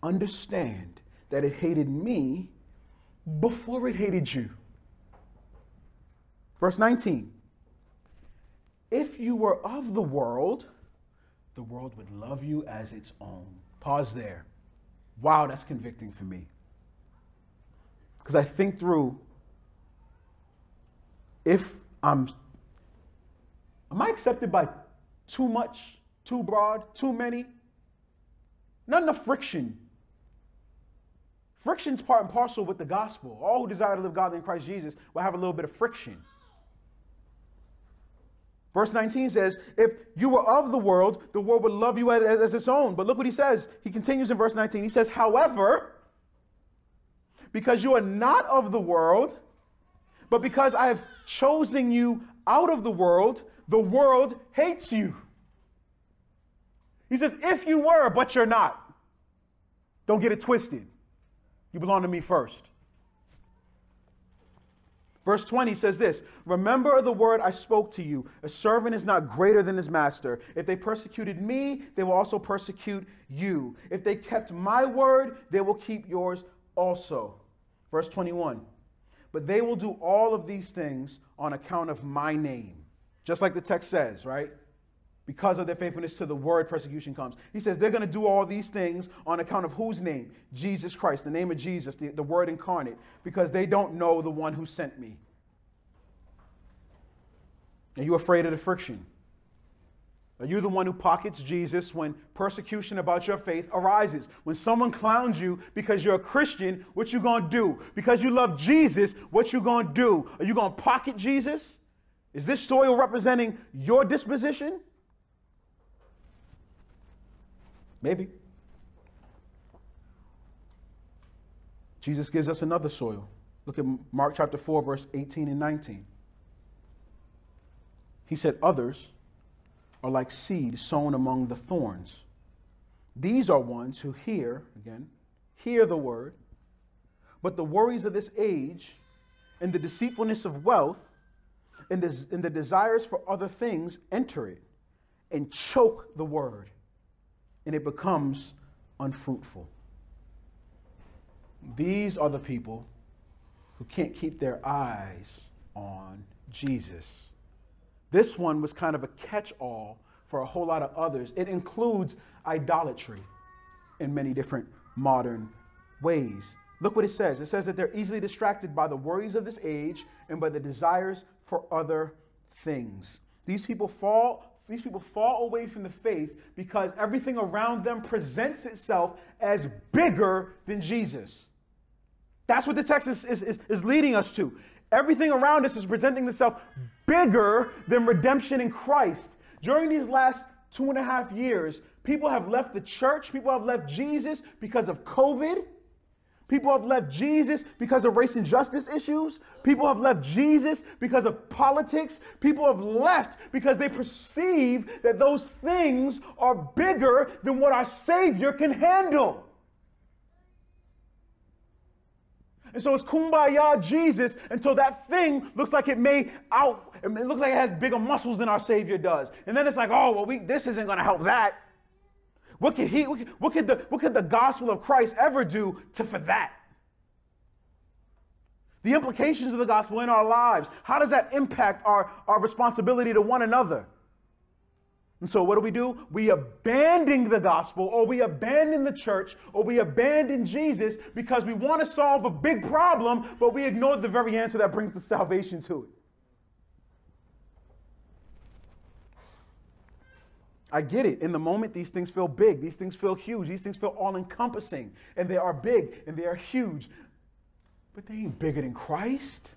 understand that it hated me before it hated you. Verse 19 if you were of the world, the world would love you as its own. Pause there. Wow, that's convicting for me. Because I think through if I'm, am I accepted by too much, too broad, too many? Not enough friction. Friction's part and parcel with the gospel. All who desire to live godly in Christ Jesus will have a little bit of friction. Verse 19 says, If you were of the world, the world would love you as, as, its own. But look what he says. He continues in verse 19. He says, However, because you are not of the world, but because I have chosen you out of the world, the world hates you. He says, If you were, but you're not. Don't get it twisted. You belong to me first. Verse 20 says this Remember the word I spoke to you. A servant is not greater than his master. If they persecuted me, they will also persecute you. If they kept my word, they will keep yours also. Verse 21 But they will do all of these things on account of my name. Just like the text says, right? Because of their faithfulness to the word, persecution comes. He says they're going to do all these things on account of whose name? Jesus Christ, the name of Jesus, the, the word incarnate, because they don't know the one who sent me. Are you afraid of the friction? Are you the one who pockets Jesus when persecution about your faith arises? When someone clowns you because you're a Christian, what you to do? Because you love Jesus, what you to do? Are you to pocket Jesus? Is this soil representing your disposition? Maybe. Jesus gives us another soil. Look at Mark chapter 4, verse 18 and 19. He said, Others are like seed sown among the thorns. These are ones who hear, again, hear the word, but the worries of this age and the deceitfulness of wealth and, des- and the desires for other things enter it and choke the word, and it becomes unfruitful. These are the people who can't keep their eyes on Jesus. This one was kind of a catch all for a whole lot of others. It includes idolatry in many different modern ways. Look what it says. It says that they're easily distracted by the worries of this age and by the desires for other things. These people fall these people fall away from the faith because everything around them presents itself as bigger than Jesus. That's what the text is, is, is, is leading us to. Everything around us is presenting itself bigger than redemption in Christ. During these last two and a half years, people have left the church, people have left Jesus because of COVID. People have left Jesus because of race and justice issues. People have left Jesus because of politics. People have left because they perceive that those things are bigger than what our Savior can handle. And so it's kumbaya Jesus until that thing looks like it may out, it looks like it has bigger muscles than our Savior does. And then it's like, oh, well, we, this isn't going to help that. What could, he, what, could the, what could the gospel of Christ ever do to, for that? The implications of the gospel in our lives, how does that impact our, our responsibility to one another? And so, what do we do? We abandon the gospel, or we abandon the church, or we abandon Jesus because we want to solve a big problem, but we ignore the very answer that brings the salvation to it. I get it. In the moment, these things feel big. These things feel huge. These things feel all encompassing. And they are big and they are huge. But they ain't bigger than Christ.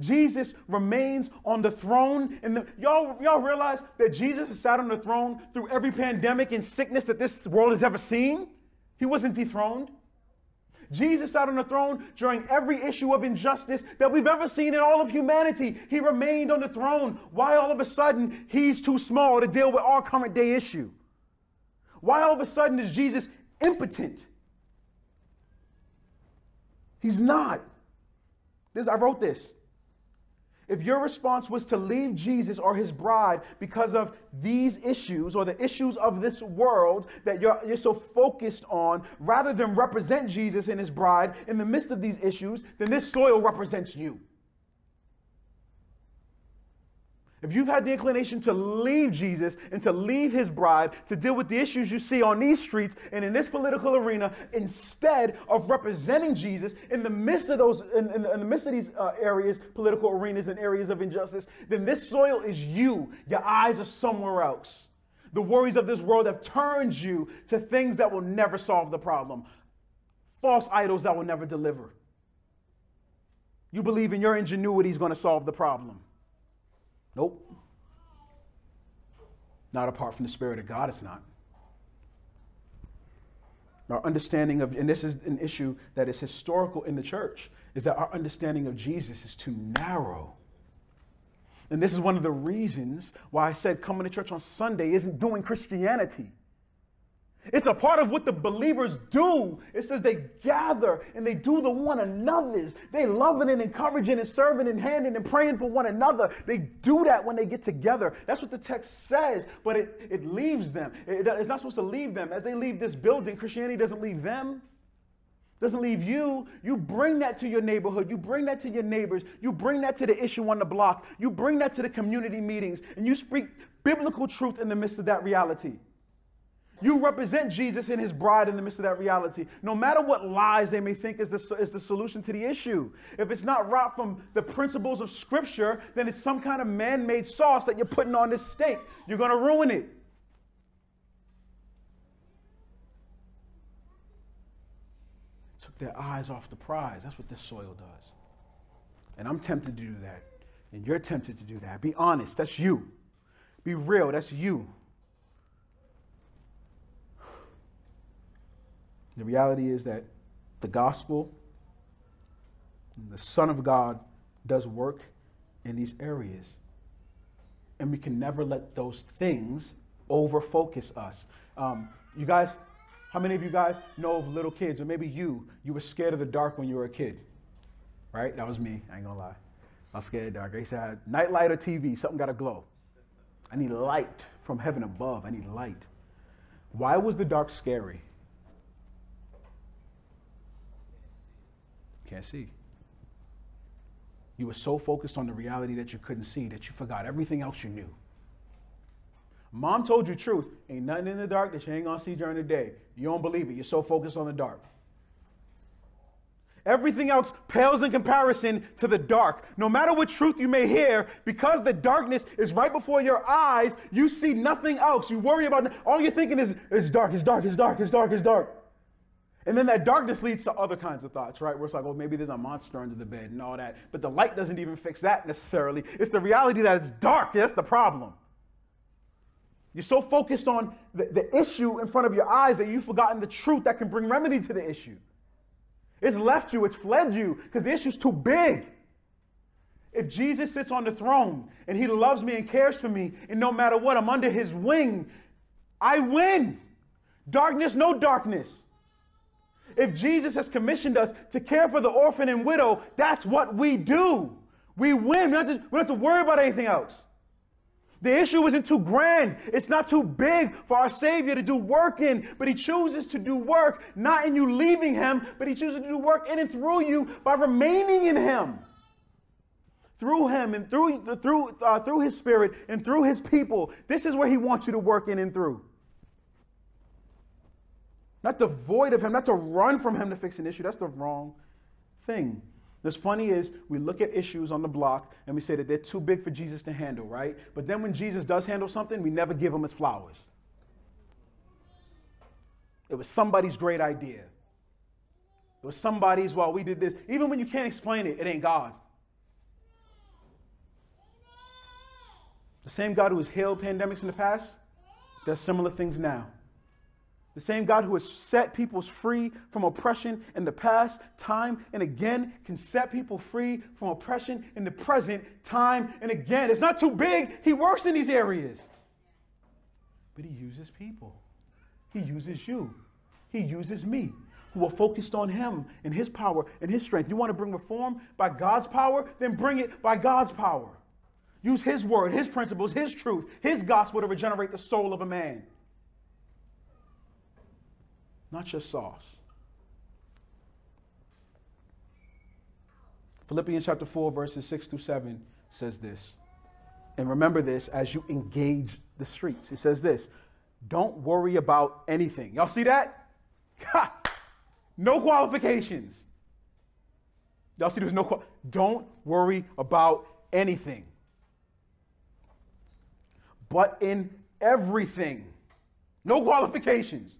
Jesus remains on the throne. And the, y'all, y'all realize that Jesus has sat on the throne through every pandemic and sickness that this world has ever seen? He wasn't dethroned. Jesus sat on the throne during every issue of injustice that we've ever seen in all of humanity. He remained on the throne. Why all of a sudden he's too small to deal with our current day issue? Why all of a sudden is Jesus impotent? He's not. This, I wrote this. If your response was to leave Jesus or his bride because of these issues or the issues of this world that you're, you're so focused on, rather than represent Jesus and his bride in the midst of these issues, then this soil represents you. If you've had the inclination to leave Jesus and to leave his bride to deal with the issues you see on these streets and in this political arena, instead of representing Jesus in the midst of those, in, in, in the midst of these uh, areas, political arenas and areas of injustice, then this soil is you. Your eyes are somewhere else. The worries of this world have turned you to things that will never solve the problem, false idols that will never deliver. You believe in your ingenuity is going to solve the problem. Nope. Not apart from the Spirit of God, it's not. Our understanding of, and this is an issue that is historical in the church, is that our understanding of Jesus is too narrow. And this is one of the reasons why I said coming to church on Sunday isn't doing Christianity. It It's a part of what the believers do. It says they gather and they do the one another's. They loving and encouraging and serving and handing and praying for one another. They do that when they get together. That's what the text says, but it, it leaves them. It, it's not supposed to leave them. As they leave this building, Christianity doesn't leave them doesn't leave you. You bring that to your neighborhood. You bring that to your neighbors. You bring that to the issue on the block. You bring that to the community meetings. And you speak biblical truth in the midst of that reality. You represent Jesus and his bride in the midst of that reality. No matter what lies they may think is the, is the solution to the issue. If it's not wrought from the principles of Scripture, then it's some kind of man made sauce that you're putting on this steak. You're going to ruin it. Took their eyes off the prize. That's what this soil does. And I'm tempted to do that. And you're tempted to do that. Be honest. That's you. Be real. That's you. The reality is that the gospel, the Son of God, does work in these areas. And we can never let those things over focus us. Um, you guys, how many of you guys know of little kids, or maybe you, you were scared of the dark when you were a kid? Right? That was me, I ain't gonna lie. I was scared of the dark. I used to have night light or TV, something gotta glow. I need light from heaven above. I need light. Why was the dark scary? Can't see. You were so focused on the reality that you couldn't see that you forgot everything else you knew. Mom told you truth. Ain't nothing in the dark that you ain't gonna see during the day. You don't believe it. You're so focused on the dark. Everything else pales in comparison to the dark. No matter what truth you may hear, because the darkness is right before your eyes, you see nothing else. You worry about all you're thinking is it's dark, it's dark, it's dark, it's dark, it's dark. And then that darkness leads to other kinds of thoughts, right? Where it's like, oh, maybe there's a monster under the bed and all that. But the light doesn't even fix that necessarily. It's the reality that it's dark. That's the problem. You're so focused on the, the issue in front of your eyes that you've forgotten the truth that can bring remedy to the issue. It's left you, it's fled you, because the issue's too big. If Jesus sits on the throne and he loves me and cares for me, and no matter what, I'm under his wing, I win. Darkness, no darkness. If Jesus has commissioned us to care for the orphan and widow, that's what we do. We win. We don't have to, we don't have to worry about anything else. The issue isn't too grand. It's not too big for our Savior to do work in, but He chooses to do work not in you leaving Him, but He chooses to do work in and through you by remaining in Him. Through Him and through, through, uh, through His Spirit and through His people. This is where He wants you to work in and through. Not to void of Him, not to run from Him to fix an issue. That's the wrong thing. What's funny is we look at issues on the block and we say that they're too big for Jesus to handle, right? But then when Jesus does handle something, we never give him his flowers. It was somebody's great idea. It was somebody's, well, we did this. Even when you can't explain it, it ain't God. The same God who has healed pandemics in the past does similar things now. The same God who has set people free from oppression in the past, time and again, can set people free from oppression in the present, time and again. It's not too big. He works in these areas. But He uses people, He uses you, He uses me, who are focused on Him and His power and His strength. You want to bring reform by God's power? Then bring it by God's power. Use His word, His principles, His truth, His gospel to regenerate the soul of a man not just sauce. Philippians chapter 4, verses 6 through 7 says this. And remember this as you engage the streets. It says this Don't worry about anything. Y'all see that? Ha! No qualifications. Y'all see there's no qual- Don't worry about anything. But in everything, no qualifications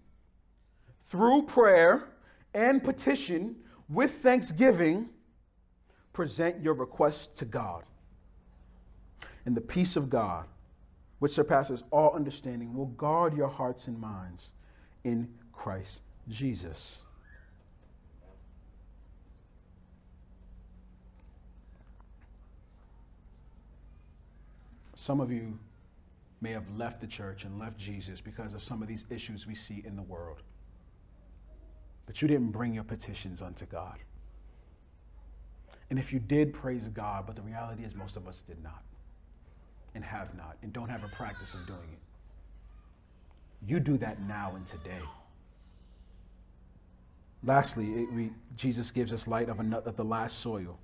through prayer and petition with thanksgiving, present your requests to God. And the peace of God, which surpasses all understanding, will guard your hearts and minds in Christ Jesus. Some of you may have left the church and left Jesus because of some of these issues we see in the world. But you didn't bring your petitions unto God. And if you did, praise God, but the reality is most of us did not and have not and don't have a practice of doing it. You do that now and today. Lastly, it, we, Jesus gives us light of, another, of the last soil.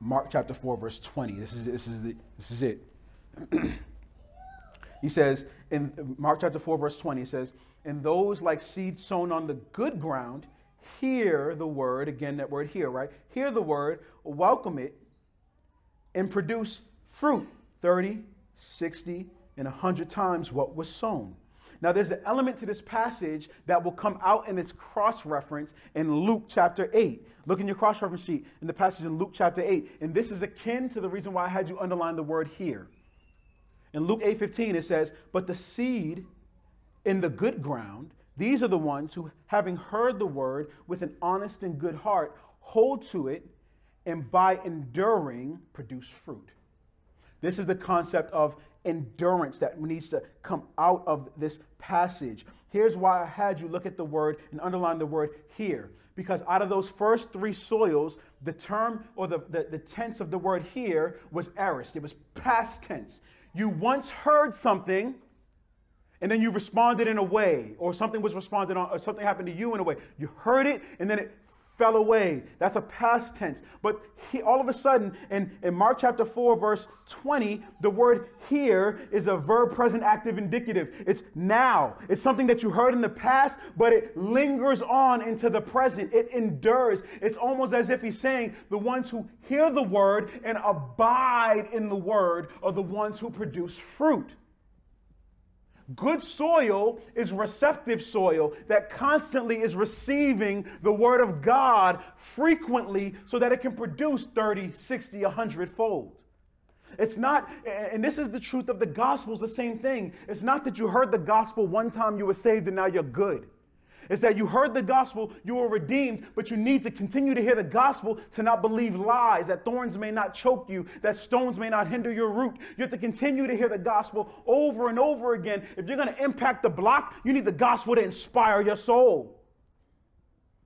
Mark chapter 4, verse 20. This is, this is, the, this is it. (clears throat) he says, in Mark chapter 4, verse 20, he says, And those like seed sown on the good ground hear the word, again, that word hear, right? Hear the word, welcome it, and produce fruit 30, 60, and 100 times what was sown. Now, there's an element to this passage that will come out in its cross reference in Luke chapter 8. Look in your cross reference sheet in the passage in Luke chapter 8. And this is akin to the reason why I had you underline the word here. In Luke 8 15, it says, But the seed in the good ground, these are the ones who, having heard the word with an honest and good heart, hold to it and by enduring produce fruit. This is the concept of endurance that needs to come out of this passage. Here's why I had you look at the word and underline the word here. Because out of those first three soils, the term or the, the, the tense of the word here was aorist, it was past tense. You once heard something and then you responded in a way, or something was responded on, or something happened to you in a way. You heard it, and then it fell away. That's a past tense. But he, all of a sudden, in, in Mark chapter 4, verse 20, the word here is a verb present active indicative. It's now. It's something that you heard in the past, but it lingers on into the present. It endures. It's almost as if he's saying the ones who hear the word and abide in the word are the ones who produce fruit. Good soil is receptive soil that constantly is receiving the word of God frequently so that it can produce 30, 60, 100 fold. It's not, and this is the truth of the gospel, is the same thing. It's not that you heard the gospel one time you were saved and now you're good is that you heard the gospel, you were redeemed, but you need to continue to hear the gospel to not believe lies, that thorns may not choke you, that stones may not hinder your root. You have to continue to hear the gospel over and over again. If you're going to impact the block, you need the gospel to inspire your soul.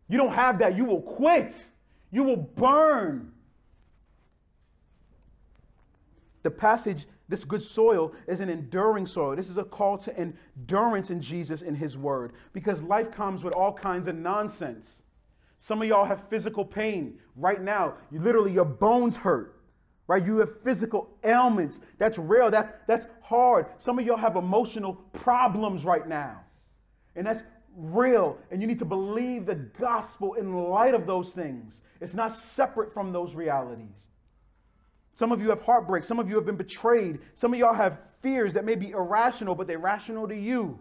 You don't have that, you will quit, you will burn. The passage this good soil is an enduring soil. This is a call to endurance in Jesus in His Word because life comes with all kinds of nonsense. Some of y'all have physical pain right now. You literally, your bones hurt, right? You have physical ailments. That's real. That, that's hard. Some of y'all have emotional problems right now. And that's real. And you need to believe the gospel in light of those things. It's not separate from those realities. Some of you have heartbreak. Some of you have been betrayed. Some of y'all have fears that may be irrational, but they're rational to you.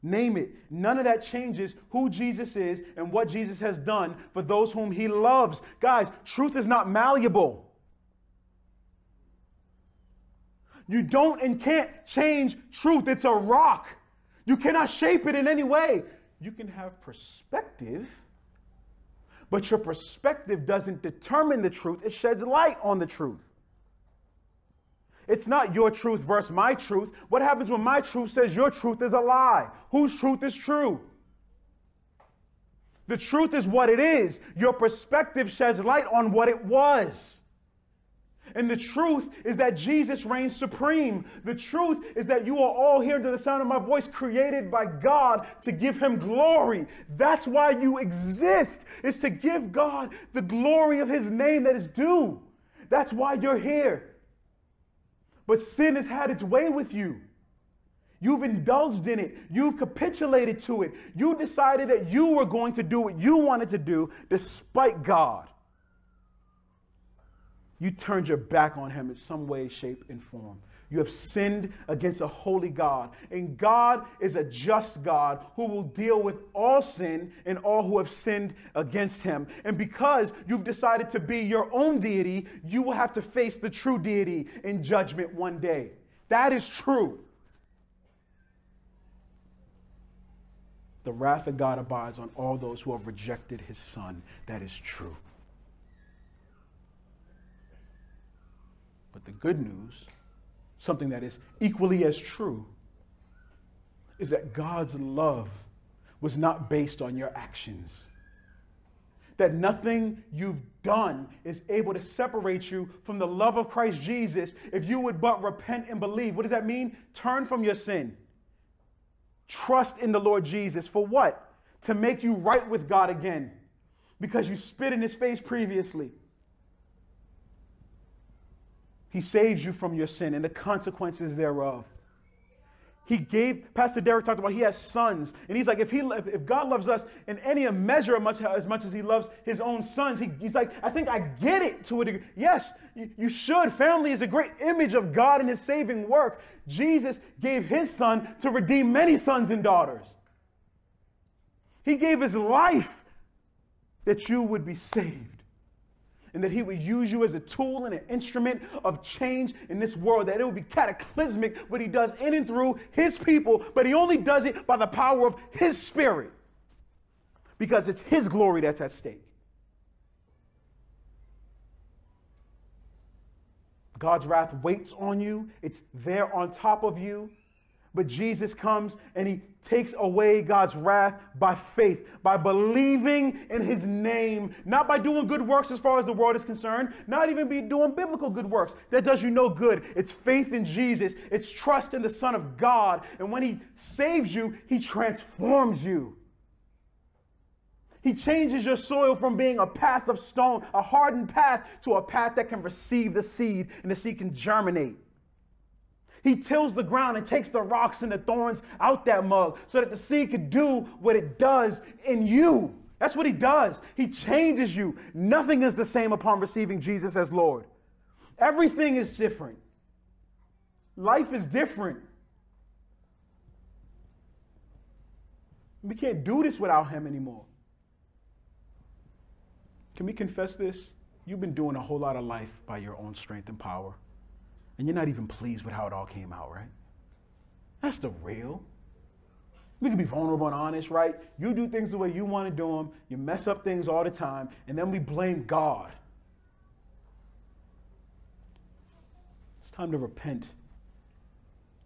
Name it. None of that changes who Jesus is and what Jesus has done for those whom he loves. Guys, truth is not malleable. You don't and can't change truth. It's a rock. You cannot shape it in any way. You can have perspective but your perspective doesn't determine the truth, it sheds light on the truth. It's not your truth versus my truth. What happens when my truth says your truth is a lie? Whose truth is true? The truth is what it is. Your perspective sheds light on what it was. And the truth is that Jesus reigns supreme. The truth is that you are all here to the sound of my voice, created by God to give him glory. That's why you exist, is to give God the glory of his name that is due. That's why you're here. But sin has had its way with you. You've indulged in it. You've capitulated to it. You decided that you were going to do what you wanted to do despite God. You turned your back on him in some way, shape, and form. You have sinned against a holy God. And God is a just God who will deal with all sin and all who have sinned against him. And because you've decided to be your own deity, you will have to face the true deity in judgment one day. That is true. The wrath of God abides on all those who have rejected his son. That is true. But the good news something that is equally as true is that God's love was not based on your actions. That nothing you've done is able to separate you from the love of Christ Jesus if you would but repent and believe. What does that mean? Turn from your sin. Trust in the Lord Jesus. For what? To make you right with God again because you spit in his face previously. He saves you from your sin and the consequences thereof. He gave, Pastor Derek talked about he has sons. And he's like, if, he, if God loves us in any measure as much, as much as he loves his own sons, he, he's like, I think I get it to a degree. Yes, you, you should. Family is a great image of God and his saving work. Jesus gave his son to redeem many sons and daughters. He gave his life that you would be saved and that he would use you as a tool and an instrument of change in this world, that it would be cataclysmic what he does in and through his people, but he only does it by the power of his spirit because it's his glory that's at stake. God's wrath waits on you, it's there on top of you. But Jesus comes and he takes away God's wrath by faith, by believing in his name, not by doing good works as far as the world is concerned, not even be doing biblical good works. That does you no good. It's faith in Jesus, it's trust in the Son of God. And when he saves you, he transforms you. He changes your soil from being a path of stone, a hardened path, to a path that can receive the seed and the seed can germinate. He tills the ground and takes the rocks and the thorns out that mug so that the seed could do what it does in you. That's what he does. He changes you. Nothing is the same upon receiving Jesus as Lord. Everything is different. Life is different. We can't do this without him anymore. Can we confess this? You've been doing a whole lot of life by your own strength and power and you're not even pleased with how it all came out, right? That's the real. We can be vulnerable and honest, right? You do things the way you want to do them, you mess up things all the time, and then we blame God. It's time to repent.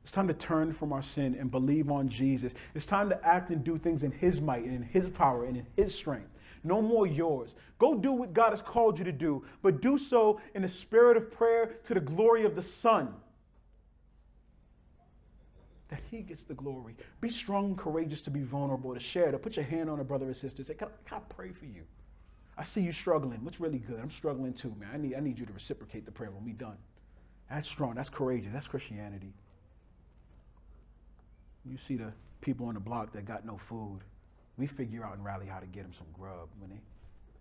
It's time to turn from our sin and believe on Jesus. It's time to act and do things in His might and in His power and in His strength no more yours. Go do what God has called you to do, but do so in the spirit of prayer to the glory of the Son. That He gets the glory. Be strong courageous to be vulnerable, to share, to put your hand on a brother or sister. Say, can I, can I pray for you? I see you struggling. What's really good? I'm struggling too, man. I need, I need you to reciprocate the prayer when we done. That's strong. That's courageous. That's Christianity. You see the people on the block that got no food we figure out and rally how to get them some grub when they,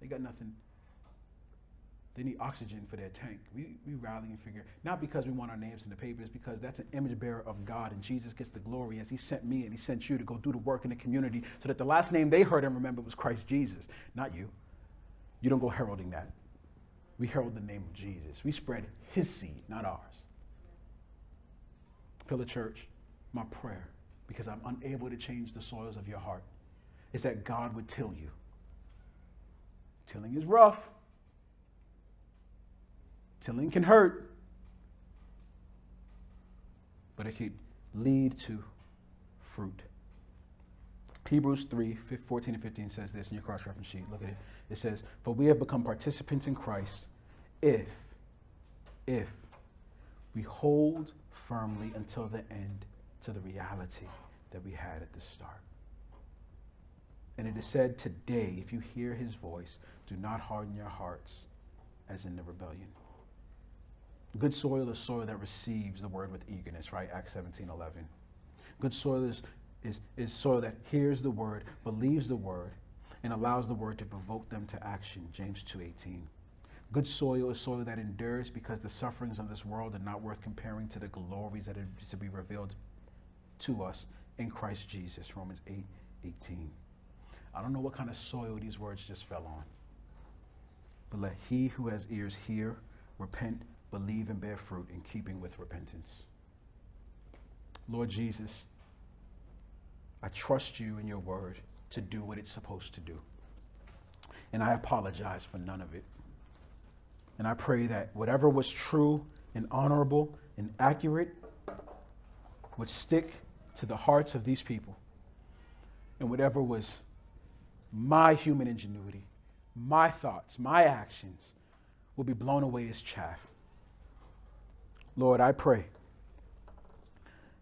they got nothing. They need oxygen for their tank. We, we rally and figure, not because we want our names in the papers, because that's an image bearer of God, and Jesus gets the glory as He sent me and He sent you to go do the work in the community so that the last name they heard and remembered was Christ Jesus, not you. You don't go heralding that. We herald the name of Jesus. We spread His seed, not ours. Pillar Church, my prayer, because I'm unable to change the soils of your heart is that God would till you. Tilling is rough. Tilling can hurt. But it can lead to fruit. Hebrews 3 14 and 15 says this in your cross reference sheet. Look at it. It says, For we have become participants in Christ if, if we hold firmly until the end to the reality that we had at the start. And it is said today, if you hear his voice, do not harden your hearts as in the rebellion. Good soil is soil that receives the word with eagerness, right? Acts 17 11. Good soil is, is, is soil that hears the word, believes the word, and allows the word to provoke them to action. James 2 18. Good soil is soil that endures because the sufferings of this world are not worth comparing to the glories that are to be revealed to us in Christ Jesus. Romans 8 18. I don't know what kind of soil these words just fell on. But let he who has ears hear, repent, believe, and bear fruit in keeping with repentance. Lord Jesus, I trust you in your word to do what it's supposed to do. And I apologize for none of it. And I pray that whatever was true and honorable and accurate would stick to the hearts of these people. And whatever was my human ingenuity, my thoughts, my actions will be blown away as chaff. Lord, I pray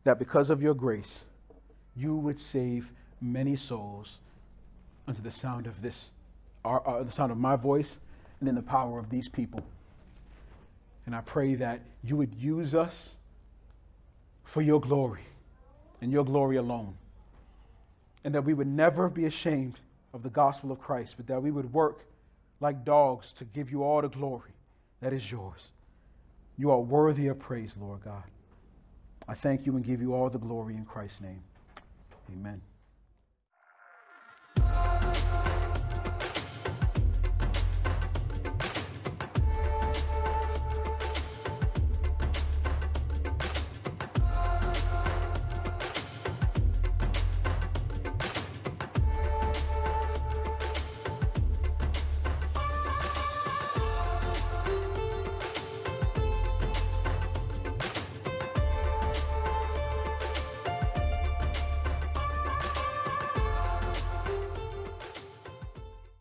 that because of your grace, you would save many souls unto the sound of this, our, uh, the sound of my voice, and in the power of these people. And I pray that you would use us for your glory and your glory alone. And that we would never be ashamed of the gospel of Christ, but that we would work like dogs to give you all the glory that is yours. You are worthy of praise, Lord God. I thank you and give you all the glory in Christ's name. Amen.